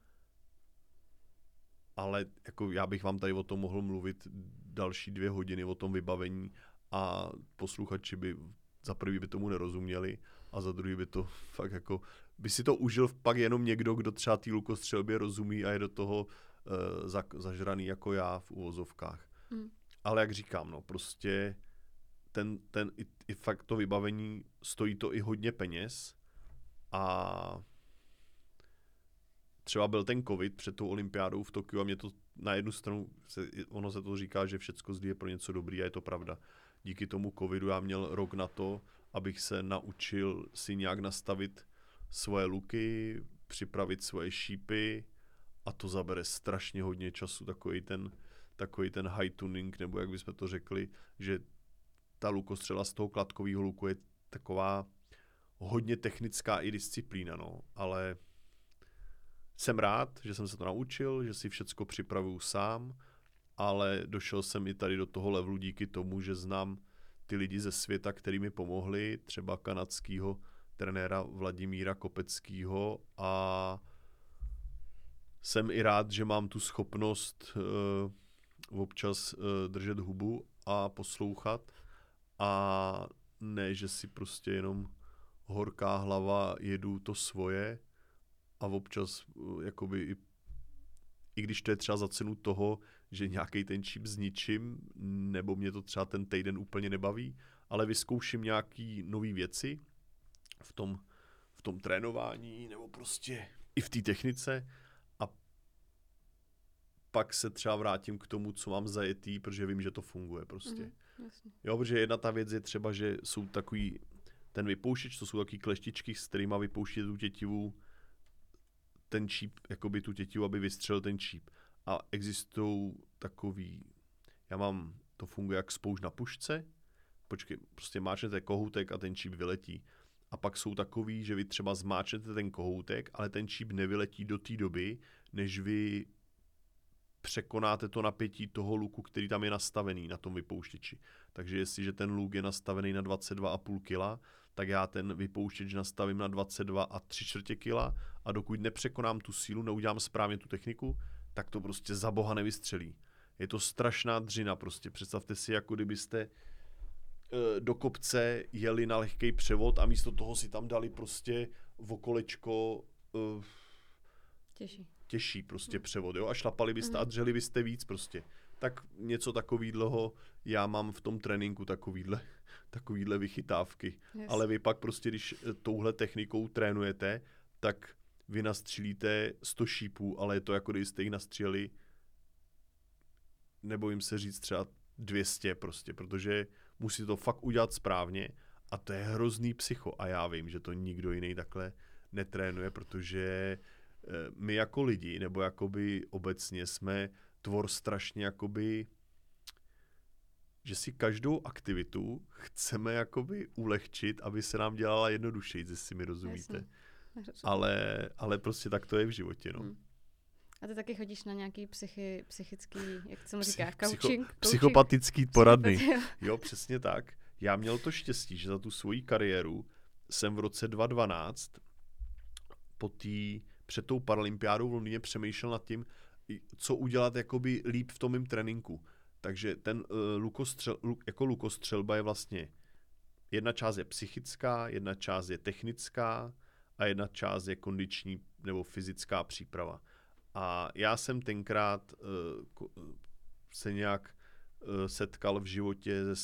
Ale jako já bych vám tady o tom mohl mluvit další dvě hodiny o tom vybavení a posluchači by za prvý by tomu nerozuměli a za druhý by to fakt jako, by si to užil pak jenom někdo, kdo třeba té lukostřelbě rozumí a je do toho uh, za, zažraný jako já v uvozovkách. Hmm. Ale jak říkám, no prostě ten, ten i, i fakt to vybavení stojí to i hodně peněz a třeba byl ten covid před tou olympiádou v Tokiu a mě to na jednu stranu, se, ono se to říká, že všecko zde je pro něco dobrý a je to pravda. Díky tomu covidu já měl rok na to, abych se naučil si nějak nastavit svoje luky, připravit svoje šípy a to zabere strašně hodně času, takový ten, takový ten high tuning, nebo jak bychom to řekli, že ta lukostřela z toho kladkového luku je taková hodně technická i disciplína, no, ale jsem rád, že jsem se to naučil, že si všecko připravuju sám, ale došel jsem i tady do toho levelu díky tomu, že znám ty lidi ze světa, který mi pomohli, třeba kanadského trenéra Vladimíra Kopeckého a jsem i rád, že mám tu schopnost uh, občas uh, držet hubu a poslouchat. A ne, že si prostě jenom horká hlava jedu to svoje a občas uh, jakoby i, i když to je třeba za cenu toho, že nějaký ten čip zničím, nebo mě to třeba ten týden úplně nebaví, ale vyzkouším nějaký nové věci v tom, v tom trénování nebo prostě i v té technice a pak se třeba vrátím k tomu, co mám zajetý, protože vím, že to funguje prostě. Mm, jasně. Jo, protože jedna ta věc je třeba, že jsou takový, ten vypouštěč, to jsou takový kleštičky, s kterýma vypouštět tu tětivu, ten číp, jakoby tu tětivu, aby vystřelil ten číp a existují takový, já mám, to funguje jak spouž na pušce, počkej, prostě máčnete kohoutek a ten číp vyletí. A pak jsou takový, že vy třeba zmáčnete ten kohoutek, ale ten číp nevyletí do té doby, než vy překonáte to napětí toho luku, který tam je nastavený na tom vypouštěči. Takže jestliže ten luk je nastavený na 22,5 kg, tak já ten vypouštěč nastavím na 22 a 3 čtvrtě kg a dokud nepřekonám tu sílu, neudělám správně tu techniku, tak to prostě za boha nevystřelí. Je to strašná dřina prostě. Představte si, jako kdybyste e, do kopce jeli na lehký převod a místo toho si tam dali prostě v okolečko e, těžší. těžší prostě převod, jo, a šlapali byste mm. a dřeli byste víc prostě. Tak něco takového já mám v tom tréninku takovýhle, (laughs) takovýhle vychytávky. Yes. Ale vy pak prostě, když e, touhle technikou trénujete, tak vy nastřílíte 100 šípů, ale je to jako kdybyste jich nastříleli nebo jim se říct třeba 200 prostě, protože musí to fakt udělat správně a to je hrozný psycho a já vím, že to nikdo jiný takhle netrénuje, protože eh, my jako lidi, nebo jakoby obecně jsme tvor strašně jakoby že si každou aktivitu chceme jakoby ulehčit, aby se nám dělala jednodušeji, jestli mi rozumíte. Jasně. Ale, ale prostě tak to je v životě, no. Hmm. A ty taky chodíš na nějaký psychi, psychický, jak se mu říká, Psych, coaching, psycho, Psychopatický poradny. Jo, přesně tak. Já měl to štěstí, že za tu svoji kariéru jsem v roce 2012 po tý, před tou paralympiádou v Londýně přemýšlel nad tím, co udělat jakoby líp v tom mým tréninku. Takže ten uh, lukostřel, luk, jako lukostřelba je vlastně jedna část je psychická, jedna část je technická, a jedna část je kondiční nebo fyzická příprava. A já jsem tenkrát uh, se nějak uh, setkal v životě se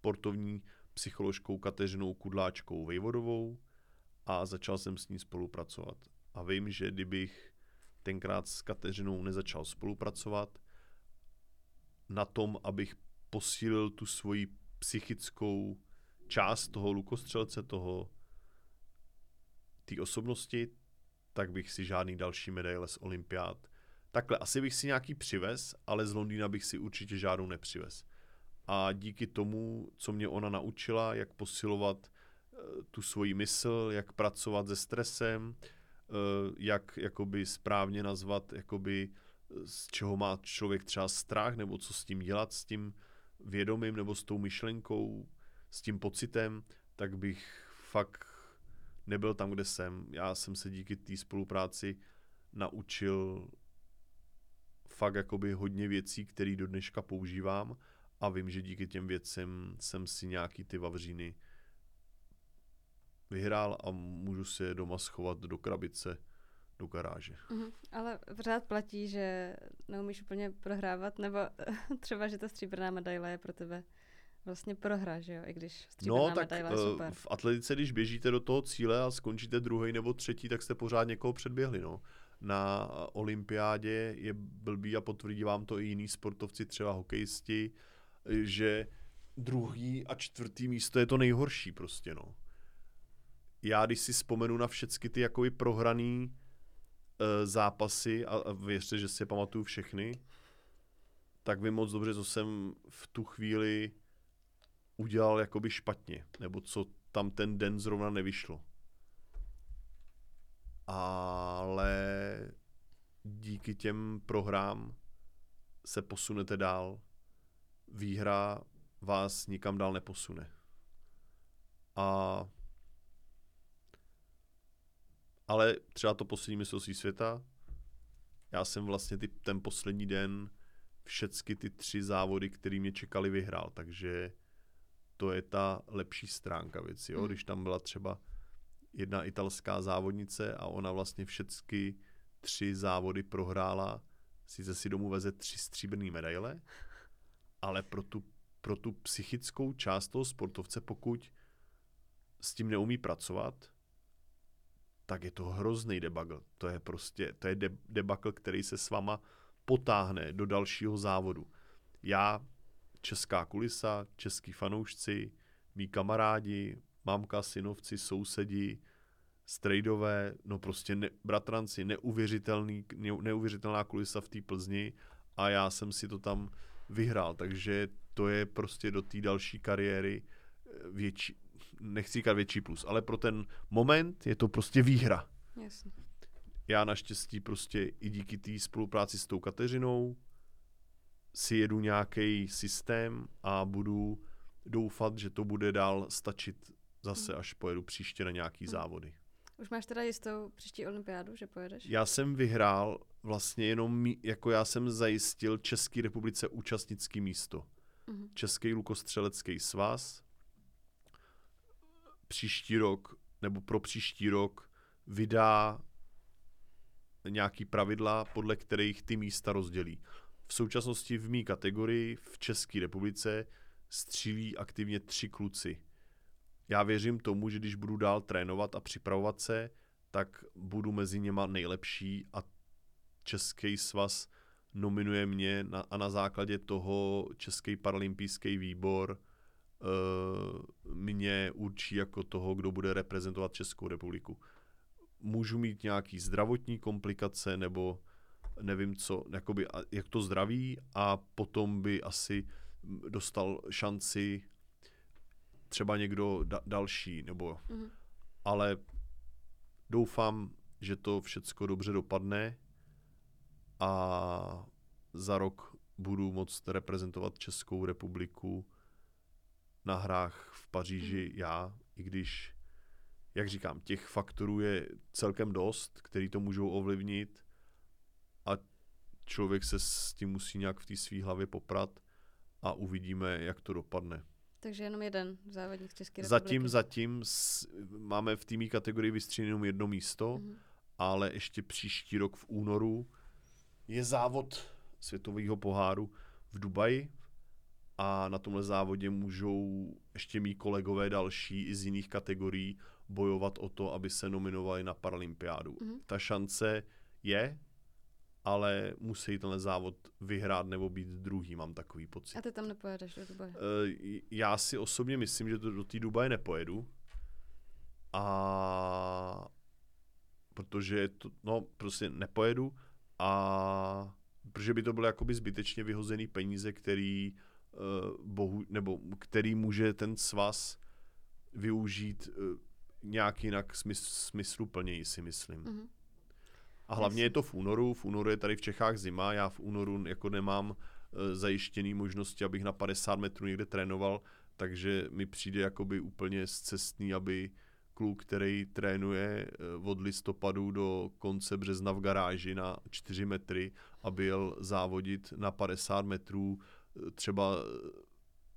sportovní psycholožkou Kateřinou Kudláčkou Vejvodovou a začal jsem s ní spolupracovat. A vím, že kdybych tenkrát s Kateřinou nezačal spolupracovat na tom, abych posílil tu svoji psychickou část toho lukostřelce, toho té osobnosti, tak bych si žádný další medaile z olympiád. Takhle, asi bych si nějaký přivez, ale z Londýna bych si určitě žádnou nepřivez. A díky tomu, co mě ona naučila, jak posilovat uh, tu svoji mysl, jak pracovat se stresem, uh, jak jakoby správně nazvat, jakoby z čeho má člověk třeba strach, nebo co s tím dělat, s tím vědomím, nebo s tou myšlenkou, s tím pocitem, tak bych fakt nebyl tam, kde jsem. Já jsem se díky té spolupráci naučil fakt jakoby hodně věcí, které do dneška používám a vím, že díky těm věcem jsem si nějaký ty vavříny vyhrál a můžu si je doma schovat do krabice do garáže. Mm-hmm. Ale pořád platí, že neumíš úplně prohrávat, nebo (laughs) třeba, že ta stříbrná medaile je pro tebe vlastně prohra, že jo, i když stříbrná no, tak medaile je super. v atletice, když běžíte do toho cíle a skončíte druhý nebo třetí, tak jste pořád někoho předběhli, no. Na olympiádě je blbý a potvrdí vám to i jiní sportovci, třeba hokejisti, že druhý a čtvrtý místo je to nejhorší prostě, no. Já, když si vzpomenu na všechny ty jakoby prohraný uh, zápasy a, a věřte, že si je pamatuju všechny, tak vím moc dobře, co jsem v tu chvíli udělal jakoby špatně, nebo co tam ten den zrovna nevyšlo. Ale díky těm prohrám se posunete dál. Výhra vás nikam dál neposune. A ale třeba to poslední mistrovství světa, já jsem vlastně ty, ten poslední den všechny ty tři závody, které mě čekali, vyhrál, takže to je ta lepší stránka věci. Jo? Mm. Když tam byla třeba jedna italská závodnice a ona vlastně všechny tři závody prohrála, sice si domů veze tři stříbrné medaile, ale pro tu, pro tu psychickou část toho sportovce, pokud s tím neumí pracovat, tak je to hrozný debugl. To je prostě, to je de- debugl, který se s váma potáhne do dalšího závodu. Já, česká kulisa, český fanoušci, mý kamarádi, mámka, synovci, sousedi, strejdové, no prostě ne, bratranci, neuvěřitelný, ne, neuvěřitelná kulisa v té Plzni a já jsem si to tam vyhrál, takže to je prostě do té další kariéry eh, větší, nechci říkat větší plus, ale pro ten moment je to prostě výhra. Jasně. Já naštěstí prostě i díky té spolupráci s tou Kateřinou si jedu nějaký systém a budu doufat, že to bude dál stačit zase, až pojedu příště na nějaký závody. Už máš teda jistou příští olympiádu, že pojedeš? Já jsem vyhrál vlastně jenom, jako já jsem zajistil České republice účastnický místo. Uh-huh. Český lukostřelecký svaz, příští rok nebo pro příští rok vydá nějaký pravidla, podle kterých ty místa rozdělí. V současnosti v mý kategorii v České republice střílí aktivně tři kluci. Já věřím tomu, že když budu dál trénovat a připravovat se, tak budu mezi něma nejlepší a Český svaz nominuje mě na, a na základě toho Český paralympijský výbor uh, mě určí jako toho, kdo bude reprezentovat Českou republiku. Můžu mít nějaký zdravotní komplikace nebo nevím co, jakoby, jak to zdraví a potom by asi dostal šanci třeba někdo da- další, nebo mm-hmm. ale doufám, že to všecko dobře dopadne a za rok budu moct reprezentovat Českou republiku na hrách v Paříži mm. já, i když, jak říkám, těch faktorů je celkem dost, který to můžou ovlivnit člověk se s tím musí nějak v té své hlavě poprat a uvidíme, jak to dopadne. Takže jenom jeden závodník České republiky. Zatím, zatím s, máme v týmí kategorii jenom jedno místo, mm-hmm. ale ještě příští rok v únoru je závod světového poháru v Dubaji a na tomhle závodě můžou ještě mý kolegové další i z jiných kategorií bojovat o to, aby se nominovali na Paralympiádu. Mm-hmm. Ta šance je, ale musí tenhle závod vyhrát nebo být druhý, mám takový pocit. A ty tam nepojedeš do Dubaje? Uh, já si osobně myslím, že to do té Dubaje nepojedu. A protože to, no, prostě nepojedu a protože by to bylo jakoby zbytečně vyhozený peníze, který uh, bohu, nebo který může ten svaz využít uh, nějak jinak smysl, smysluplněji, si myslím. Mm-hmm. A hlavně je to v únoru, v únoru je tady v Čechách zima, já v únoru jako nemám uh, zajištěný možnosti, abych na 50 metrů někde trénoval, takže mi přijde jakoby úplně zcestný, aby kluk, který trénuje od listopadu do konce března v garáži na 4 metry, aby jel závodit na 50 metrů třeba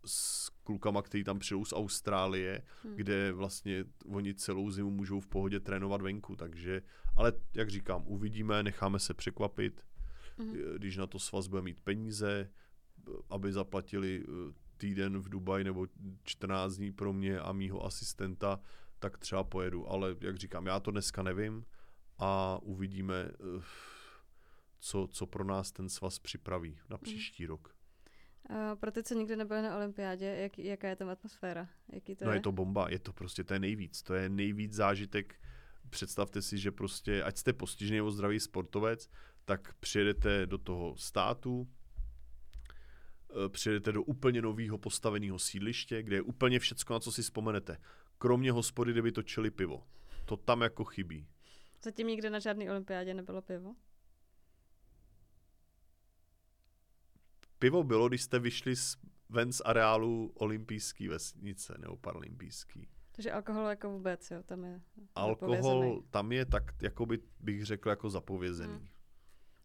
s klukama, který tam přijdou z Austrálie, hmm. kde vlastně oni celou zimu můžou v pohodě trénovat venku, takže, ale jak říkám, uvidíme, necháme se překvapit, hmm. když na to svaz bude mít peníze, aby zaplatili eh, týden v Dubaji nebo 14 dní pro mě a mýho asistenta, tak třeba pojedu, ale jak říkám, já to dneska nevím a uvidíme, eh, co, co pro nás ten svaz připraví na hmm. příští hmm. rok. Uh, pro ty, co nikdy nebyli na olympiádě, jak, jaká je tam atmosféra? Jaký to no je? je to bomba, je to prostě, to je nejvíc. To je nejvíc zážitek. Představte si, že prostě, ať jste postižený nebo zdravý sportovec, tak přijedete do toho státu, eh, přijedete do úplně nového postaveného sídliště, kde je úplně všecko, na co si vzpomenete. Kromě hospody, kde by točili pivo. To tam jako chybí. Zatím nikde na žádné olympiádě nebylo pivo? Pivo bylo, když jste vyšli z, ven z areálu olympijské vesnice nebo paralympijský. Takže alkohol jako vůbec, jo, tam je Alkohol tam je tak, jako by, bych řekl, jako zapovězený. Hmm.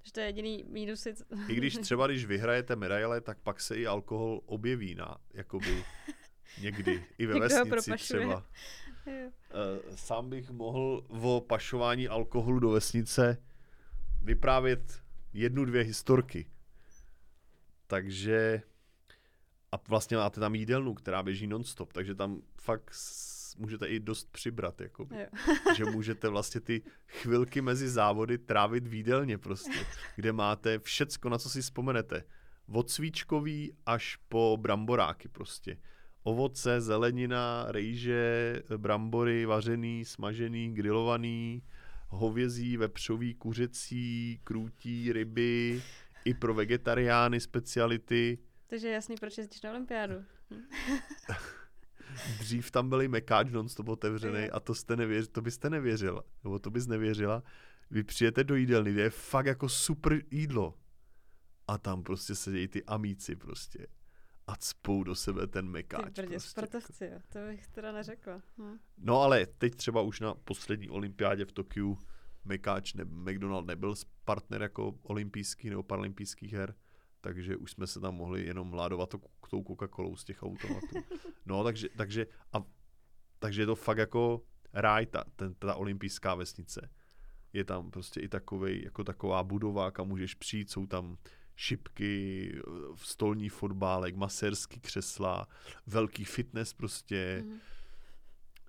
Že to je jediný mínus. I když (laughs) třeba, když vyhrajete medaile, tak pak se i alkohol objeví na, jakoby (laughs) někdy, i ve vesnici třeba. Eh, sám bych mohl o pašování alkoholu do vesnice vyprávět jednu, dvě historky. Takže a vlastně máte tam jídelnu, která běží nonstop, takže tam fakt můžete i dost přibrat, jako (laughs) že můžete vlastně ty chvilky mezi závody trávit v jídelně prostě, kde máte všecko, na co si vzpomenete. Od svíčkový až po bramboráky prostě. Ovoce, zelenina, rejže, brambory, vařený, smažený, grilovaný, hovězí, vepřový, kuřecí, krůtí, ryby, i pro vegetariány speciality. Takže je jasný, proč jezdíš na olympiádu. Hm. (laughs) Dřív tam byly mekáč non-stop otevřený a to, jste nevěř, to byste nevěřila, nebo to bys nevěřila. Vy přijete do jídelny, kde je fakt jako super jídlo. A tam prostě sedějí ty amíci prostě. A cpou do sebe ten mekáč. Ty brdě, prostě. sportovci, jo. to bych teda neřekla. Hm. No ale teď třeba už na poslední olympiádě v Tokiu Mekáč, ne, McDonald nebyl partner jako olympijský nebo paralympijských her, takže už jsme se tam mohli jenom mládovat to, tou Coca-Colou z těch automatů. No, takže, takže, a, takže je to fakt jako ráj, ta, ten, ta olympijská vesnice. Je tam prostě i takovej, jako taková budova, kam můžeš přijít, jsou tam šipky, stolní fotbálek, masérský křesla, velký fitness prostě. Mm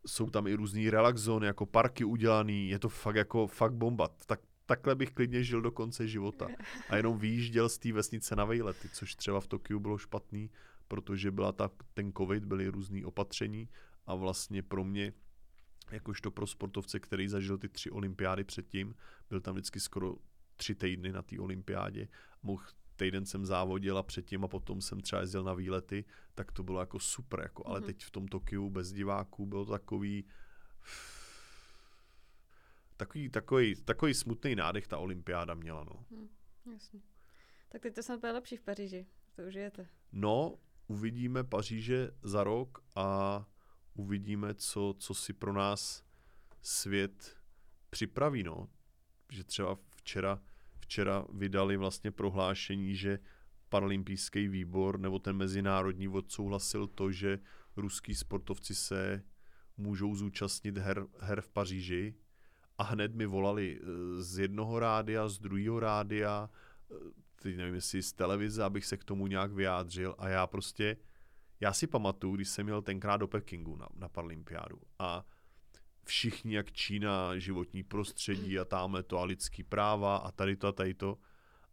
jsou tam i různý relax zóny, jako parky udělaný, je to fakt jako fakt bomba. Tak, takhle bych klidně žil do konce života. A jenom výjížděl z té vesnice na vejlety, což třeba v Tokiu bylo špatný, protože byla ta, ten covid, byly různý opatření a vlastně pro mě, jakožto pro sportovce, který zažil ty tři olympiády předtím, byl tam vždycky skoro tři týdny na té olympiádě, mohl týden jsem závodil a předtím a potom jsem třeba jezdil na výlety, tak to bylo jako super, jako, ale mm-hmm. teď v tom Tokiu bez diváků bylo to takový takový, takový, takový smutný nádech ta olympiáda měla, no. Hmm, jasně. Tak teď to snad bude lepší v Paříži, to užijete. No, uvidíme Paříže za rok a uvidíme, co, co si pro nás svět připraví, no. Že třeba včera včera vydali vlastně prohlášení, že paralympijský výbor nebo ten mezinárodní odsouhlasil to, že ruský sportovci se můžou zúčastnit her, her v Paříži. A hned mi volali eh, z jednoho rádia, z druhého rádia, eh, teď nevím, jestli z televize, abych se k tomu nějak vyjádřil. A já prostě, já si pamatuju, když jsem měl tenkrát do Pekingu na, na Paralympiádu. A všichni, jak Čína, životní prostředí a tamhle to a lidský práva a tady to a tady to.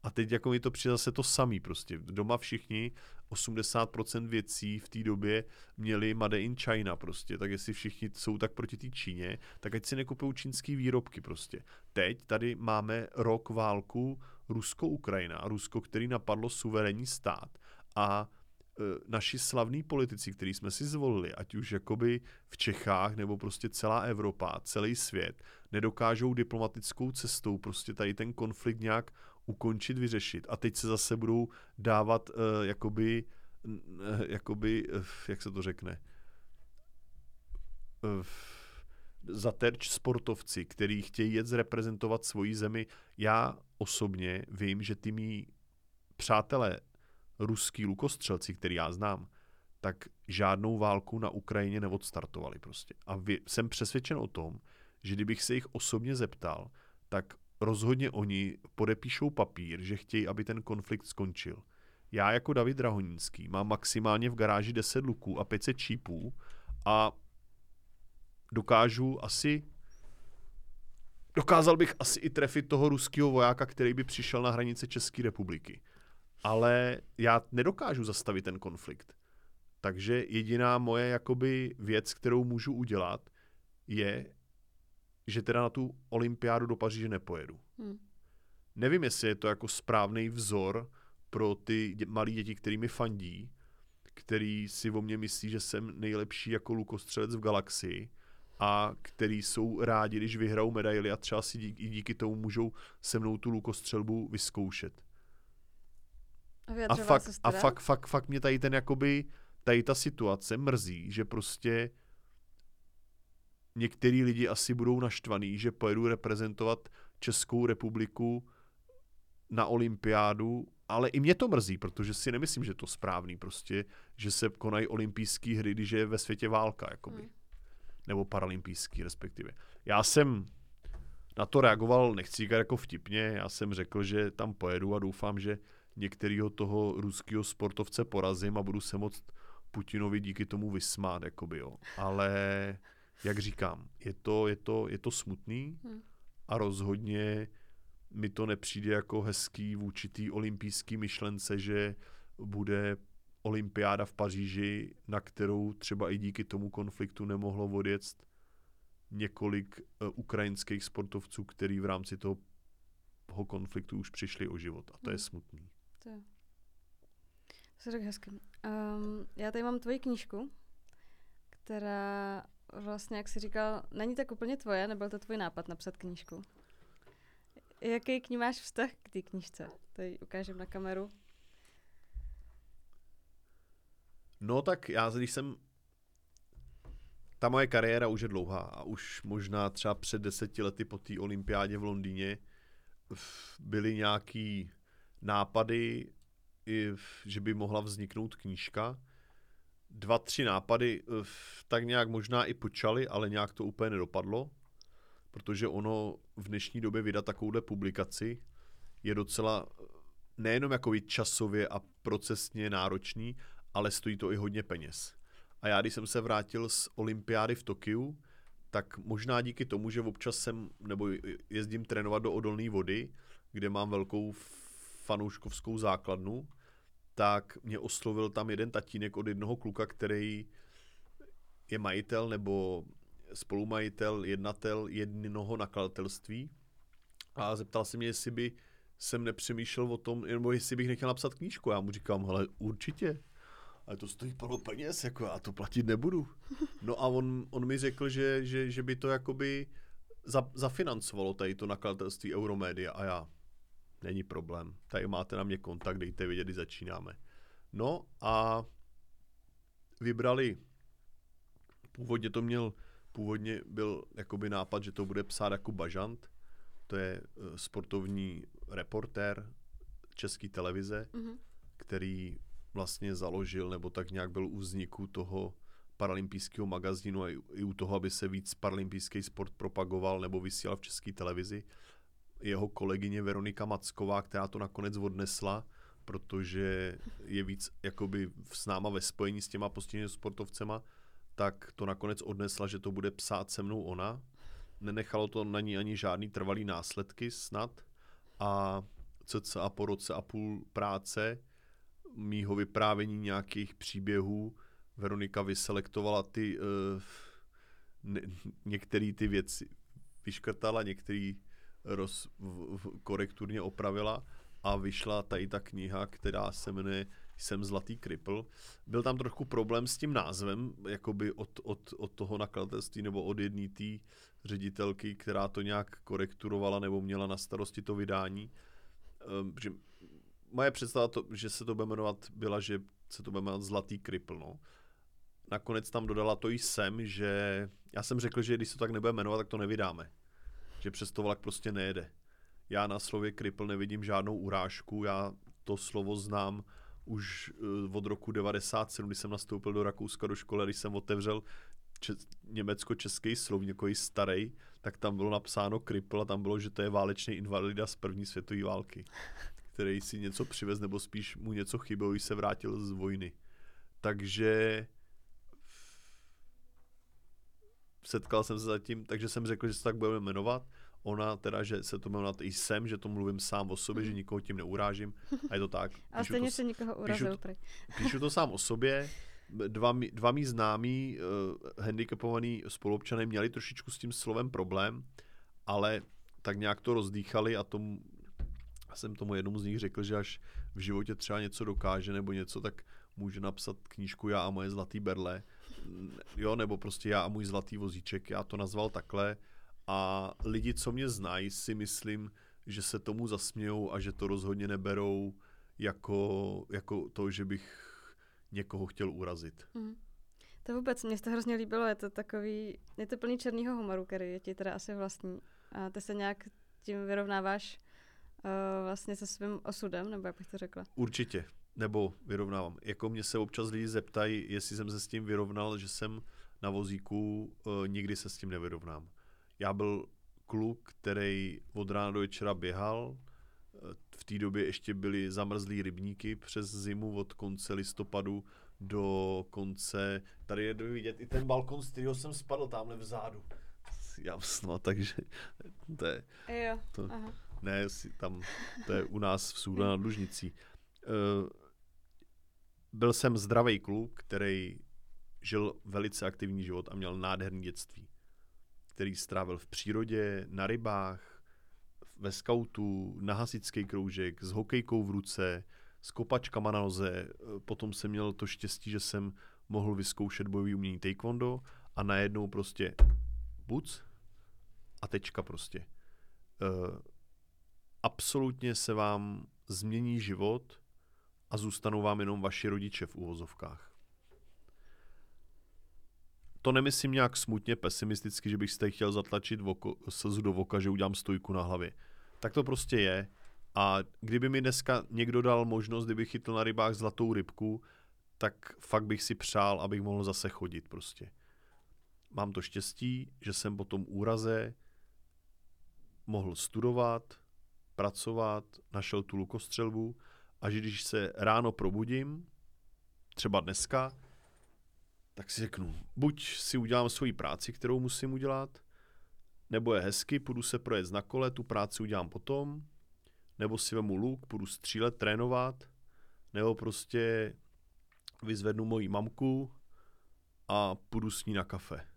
A teď jako mi to přijde zase to samý prostě. Doma všichni 80% věcí v té době měli Made in China prostě, tak jestli všichni jsou tak proti té Číně, tak ať si nekupují čínský výrobky prostě. Teď tady máme rok válku Rusko-Ukrajina, Rusko, který napadlo suverénní stát a naši slavní politici, který jsme si zvolili, ať už jakoby v Čechách nebo prostě celá Evropa, celý svět, nedokážou diplomatickou cestou prostě tady ten konflikt nějak ukončit, vyřešit. A teď se zase budou dávat uh, jakoby, uh, jakoby, uh, jak se to řekne, uh, za terč sportovci, který chtějí jet zreprezentovat svoji zemi. Já osobně vím, že ty mý přátelé, ruský lukostřelci, který já znám, tak žádnou válku na Ukrajině neodstartovali prostě. A vy, jsem přesvědčen o tom, že kdybych se jich osobně zeptal, tak rozhodně oni podepíšou papír, že chtějí, aby ten konflikt skončil. Já jako David Drahoninský mám maximálně v garáži 10 luků a 500 čípů a dokážu asi dokázal bych asi i trefit toho ruského vojáka, který by přišel na hranice České republiky. Ale já nedokážu zastavit ten konflikt. Takže jediná moje jakoby věc, kterou můžu udělat, je, že teda na tu olympiádu do Paříže nepojedu. Hmm. Nevím, jestli je to jako správný vzor pro ty dě- malé děti, kterými fandí, který si o mě myslí, že jsem nejlepší jako lukostřelec v galaxii a který jsou rádi, když vyhrajou medaily a třeba si díky, díky tomu můžou se mnou tu lukostřelbu vyzkoušet. A, fakt, a fakt, fakt, fakt mě tady ten jakoby, tady ta situace mrzí, že prostě některý lidi asi budou naštvaný, že pojedu reprezentovat Českou republiku na olympiádu, ale i mě to mrzí, protože si nemyslím, že je to správný prostě, že se konají olympijské hry, když je ve světě válka, jakoby. Hmm. Nebo paralympijský respektive. Já jsem na to reagoval, nechci říkat jako vtipně, já jsem řekl, že tam pojedu a doufám, že některého toho ruského sportovce porazím a budu se moct Putinovi díky tomu vysmát, jakoby, jo. Ale jak říkám, je to, je to, je to smutný hmm. a rozhodně mi to nepřijde jako hezký vůči té olympijské myšlence, že bude olympiáda v Paříži, na kterou třeba i díky tomu konfliktu nemohlo odjet několik uh, ukrajinských sportovců, který v rámci toho, toho konfliktu už přišli o život. A to hmm. je smutný. To je. To se řekl hezky. Um, já tady mám tvoji knížku, která vlastně, jak jsi říkal, není tak úplně tvoje, nebyl to tvůj nápad napsat knížku. Jaký k ní máš vztah k té knížce? Tady ukážem na kameru. No tak já, když jsem... Ta moje kariéra už je dlouhá a už možná třeba před deseti lety po té olympiádě v Londýně byly nějaký nápady, že by mohla vzniknout knížka, dva, tři nápady eh, tak nějak možná i počaly, ale nějak to úplně nedopadlo, protože ono v dnešní době vydat takovouhle publikaci je docela eh, nejenom jako časově a procesně náročný, ale stojí to i hodně peněz. A já, když jsem se vrátil z olympiády v Tokiu, tak možná díky tomu, že občas jsem, nebo jezdím trénovat do odolné vody, kde mám velkou fanouškovskou základnu, tak mě oslovil tam jeden tatínek od jednoho kluka, který je majitel nebo spolumajitel, jednatel jednoho nakladatelství a zeptal se mě, jestli by jsem nepřemýšlel o tom, nebo jestli bych nechtěl napsat knížku. Já mu říkám, hele, určitě, ale to stojí plno peněz, jako já to platit nebudu. No a on, on mi řekl, že, že, že by to jakoby za, zafinancovalo tady to nakladatelství Euromedia a já, Není problém. Tady máte na mě kontakt, dejte vědět, kdy začínáme. No a vybrali, původně to měl, původně byl jakoby nápad, že to bude psát jako Bažant, to je eh, sportovní reportér české televize, mm-hmm. který vlastně založil, nebo tak nějak byl u vzniku toho paralympijského magazínu a i u toho, aby se víc paralympijský sport propagoval nebo vysílal v české televizi jeho kolegyně Veronika Macková, která to nakonec odnesla, protože je víc jakoby s náma ve spojení s těma postiženými sportovcema, tak to nakonec odnesla, že to bude psát se mnou ona. Nenechalo to na ní ani žádný trvalý následky snad. A cca po roce a půl práce, mýho vyprávění nějakých příběhů, Veronika vyselektovala ty, uh, ne, některé ty věci, vyškrtala, některé roz, v, v, korekturně opravila a vyšla tady ta kniha, která se jmenuje Jsem zlatý kripl. Byl tam trochu problém s tím názvem, jakoby od, od, od toho nakladatelství nebo od jedné té ředitelky, která to nějak korekturovala nebo měla na starosti to vydání. Um, že moje představa, to, že se to bude jmenovat, byla, že se to bude jmenovat Zlatý kripl. No. Nakonec tam dodala to jsem, že já jsem řekl, že když se to tak nebude jmenovat, tak to nevydáme. Že přes to vlak prostě nejede. Já na slově kripl nevidím žádnou urážku, já to slovo znám už uh, od roku 97, kdy jsem nastoupil do Rakouska do školy, když jsem otevřel německo-český slovník, jako starý, tak tam bylo napsáno kripl a tam bylo, že to je válečný invalida z první světové války, který si něco přivez, nebo spíš mu něco chybělo, když se vrátil z vojny. Takže setkal jsem se zatím, takže jsem řekl, že se tak budeme jmenovat. Ona teda, že se to jmenovat i jsem, že to mluvím sám o sobě, že nikoho tím neurážím. A je to tak. (laughs) A stejně se nikoho urazil. Píšu, (laughs) píšu to sám o sobě. Dva, dva mý známí uh, handicapovaný spoluobčané měli trošičku s tím slovem problém, ale tak nějak to rozdýchali a tomu, jsem tomu jednomu z nich řekl, že až v životě třeba něco dokáže nebo něco, tak může napsat knížku Já a moje zlatý berle jo, nebo prostě já a můj zlatý vozíček, já to nazval takhle a lidi, co mě znají, si myslím, že se tomu zasmějou a že to rozhodně neberou jako, jako to, že bych někoho chtěl urazit. Mm. To vůbec, mě to hrozně líbilo, je to takový, je to plný černého humoru, který je ti teda asi vlastní. A ty se nějak tím vyrovnáváš uh, vlastně se svým osudem, nebo jak bych to řekla? Určitě nebo vyrovnávám. Jako mě se občas lidi zeptají, jestli jsem se s tím vyrovnal, že jsem na vozíku, uh, nikdy se s tím nevyrovnám. Já byl kluk, který od rána do večera běhal, eh, v té době ještě byly zamrzlý rybníky přes zimu od konce listopadu do konce, tady je vidět i ten balkon, z kterého jsem spadl tamhle vzadu. Já no, takže to je... Jo, to, aha. Ne, tam, to je u nás v Súda nad Lužnicí. Uh, byl jsem zdravý kluk, který žil velice aktivní život a měl nádherný dětství, který strávil v přírodě, na rybách, ve skautu, na hasičský kroužek, s hokejkou v ruce, s kopačkama na noze. Potom jsem měl to štěstí, že jsem mohl vyzkoušet bojový umění taekwondo a najednou prostě buc a tečka prostě. Uh, absolutně se vám změní život a zůstanou vám jenom vaši rodiče v uvozovkách. To nemyslím nějak smutně, pesimisticky, že bych si chtěl zatlačit voko, slzu do voka, že udělám stojku na hlavě. Tak to prostě je. A kdyby mi dneska někdo dal možnost, kdyby chytl na rybách zlatou rybku, tak fakt bych si přál, abych mohl zase chodit prostě. Mám to štěstí, že jsem po tom úraze mohl studovat, pracovat, našel tu lukostřelbu a že když se ráno probudím, třeba dneska, tak si řeknu, buď si udělám svoji práci, kterou musím udělat, nebo je hezky, půjdu se projet na kole, tu práci udělám potom, nebo si vemu luk, půjdu střílet, trénovat, nebo prostě vyzvednu moji mamku a půjdu s ní na kafe.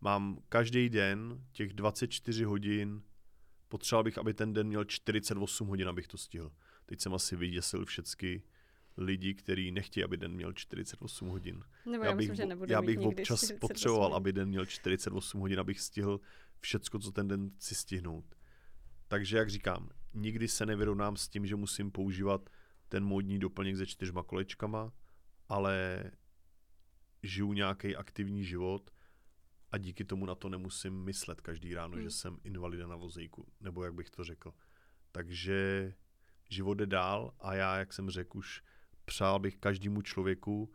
Mám každý den těch 24 hodin, potřeboval bych, aby ten den měl 48 hodin, abych to stihl. Teď jsem asi vyděsil všechny lidi, kteří nechtějí, aby den měl 48 hodin. Nebo já, já bych, myslím, že já bych občas potřeboval, aby den měl 48 hodin, abych stihl všecko, co ten den si stihnout. Takže, jak říkám, nikdy se nevyrovnám s tím, že musím používat ten módní doplněk se čtyřma kolečkama, ale žiju nějaký aktivní život a díky tomu na to nemusím myslet každý ráno, hmm. že jsem invalida na vozejku, nebo jak bych to řekl. Takže život jde dál a já, jak jsem řekl už, přál bych každému člověku,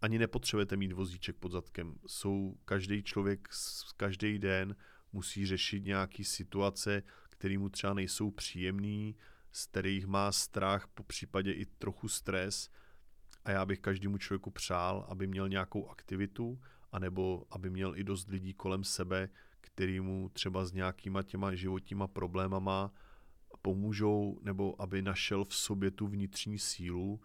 ani nepotřebujete mít vozíček pod zadkem. Jsou každý člověk každý den musí řešit nějaké situace, které mu třeba nejsou příjemné, z kterých má strach, po případě i trochu stres. A já bych každému člověku přál, aby měl nějakou aktivitu, anebo aby měl i dost lidí kolem sebe, který mu třeba s nějakýma těma životníma problémama pomůžou, nebo aby našel v sobě tu vnitřní sílu,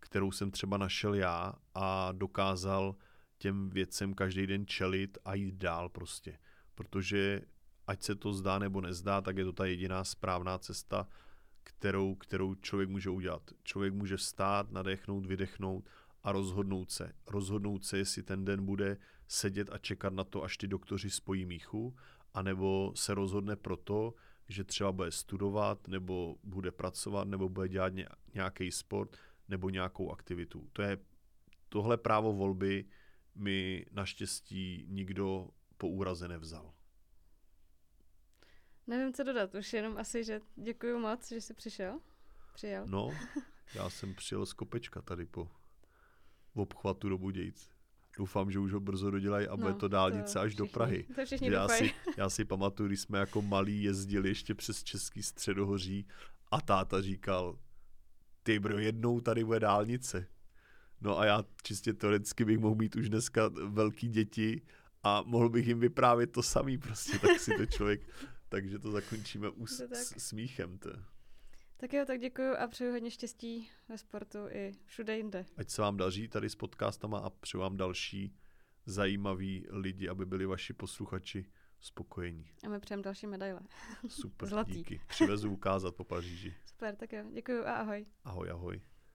kterou jsem třeba našel já a dokázal těm věcem každý den čelit a jít dál prostě. Protože ať se to zdá nebo nezdá, tak je to ta jediná správná cesta, kterou, kterou člověk může udělat. Člověk může vstát, nadechnout, vydechnout a rozhodnout se. Rozhodnout se, jestli ten den bude sedět a čekat na to, až ty doktoři spojí míchu, anebo se rozhodne proto, že třeba bude studovat, nebo bude pracovat, nebo bude dělat nějaký sport, nebo nějakou aktivitu. To je tohle právo volby mi naštěstí nikdo po úraze nevzal. Nevím, co dodat, už jenom asi, že děkuji moc, že jsi přišel. Přijel. No, (laughs) já jsem přijel z kopečka tady po obchvatu do Budějc. Doufám, že už ho brzo dodělají a no, bude to dálnice to až všichni, do Prahy. To všichni já, si, já si pamatuju, když jsme jako malí jezdili ještě přes Český středohoří a táta říkal, ty bro, jednou tady bude dálnice. No a já čistě teoreticky bych mohl mít už dneska velký děti a mohl bych jim vyprávět to samý prostě, tak si to člověk, (laughs) takže to zakončíme už s, smíchem. To. Tak jo, tak děkuji a přeju hodně štěstí ve sportu i všude jinde. Ať se vám daří tady s podcastama a přeju vám další zajímaví lidi, aby byli vaši posluchači spokojení. A my přejeme další medaile. Super, (laughs) Zlatý. díky. Přivezu ukázat po Paříži. Super, tak jo, děkuji a ahoj. Ahoj, ahoj.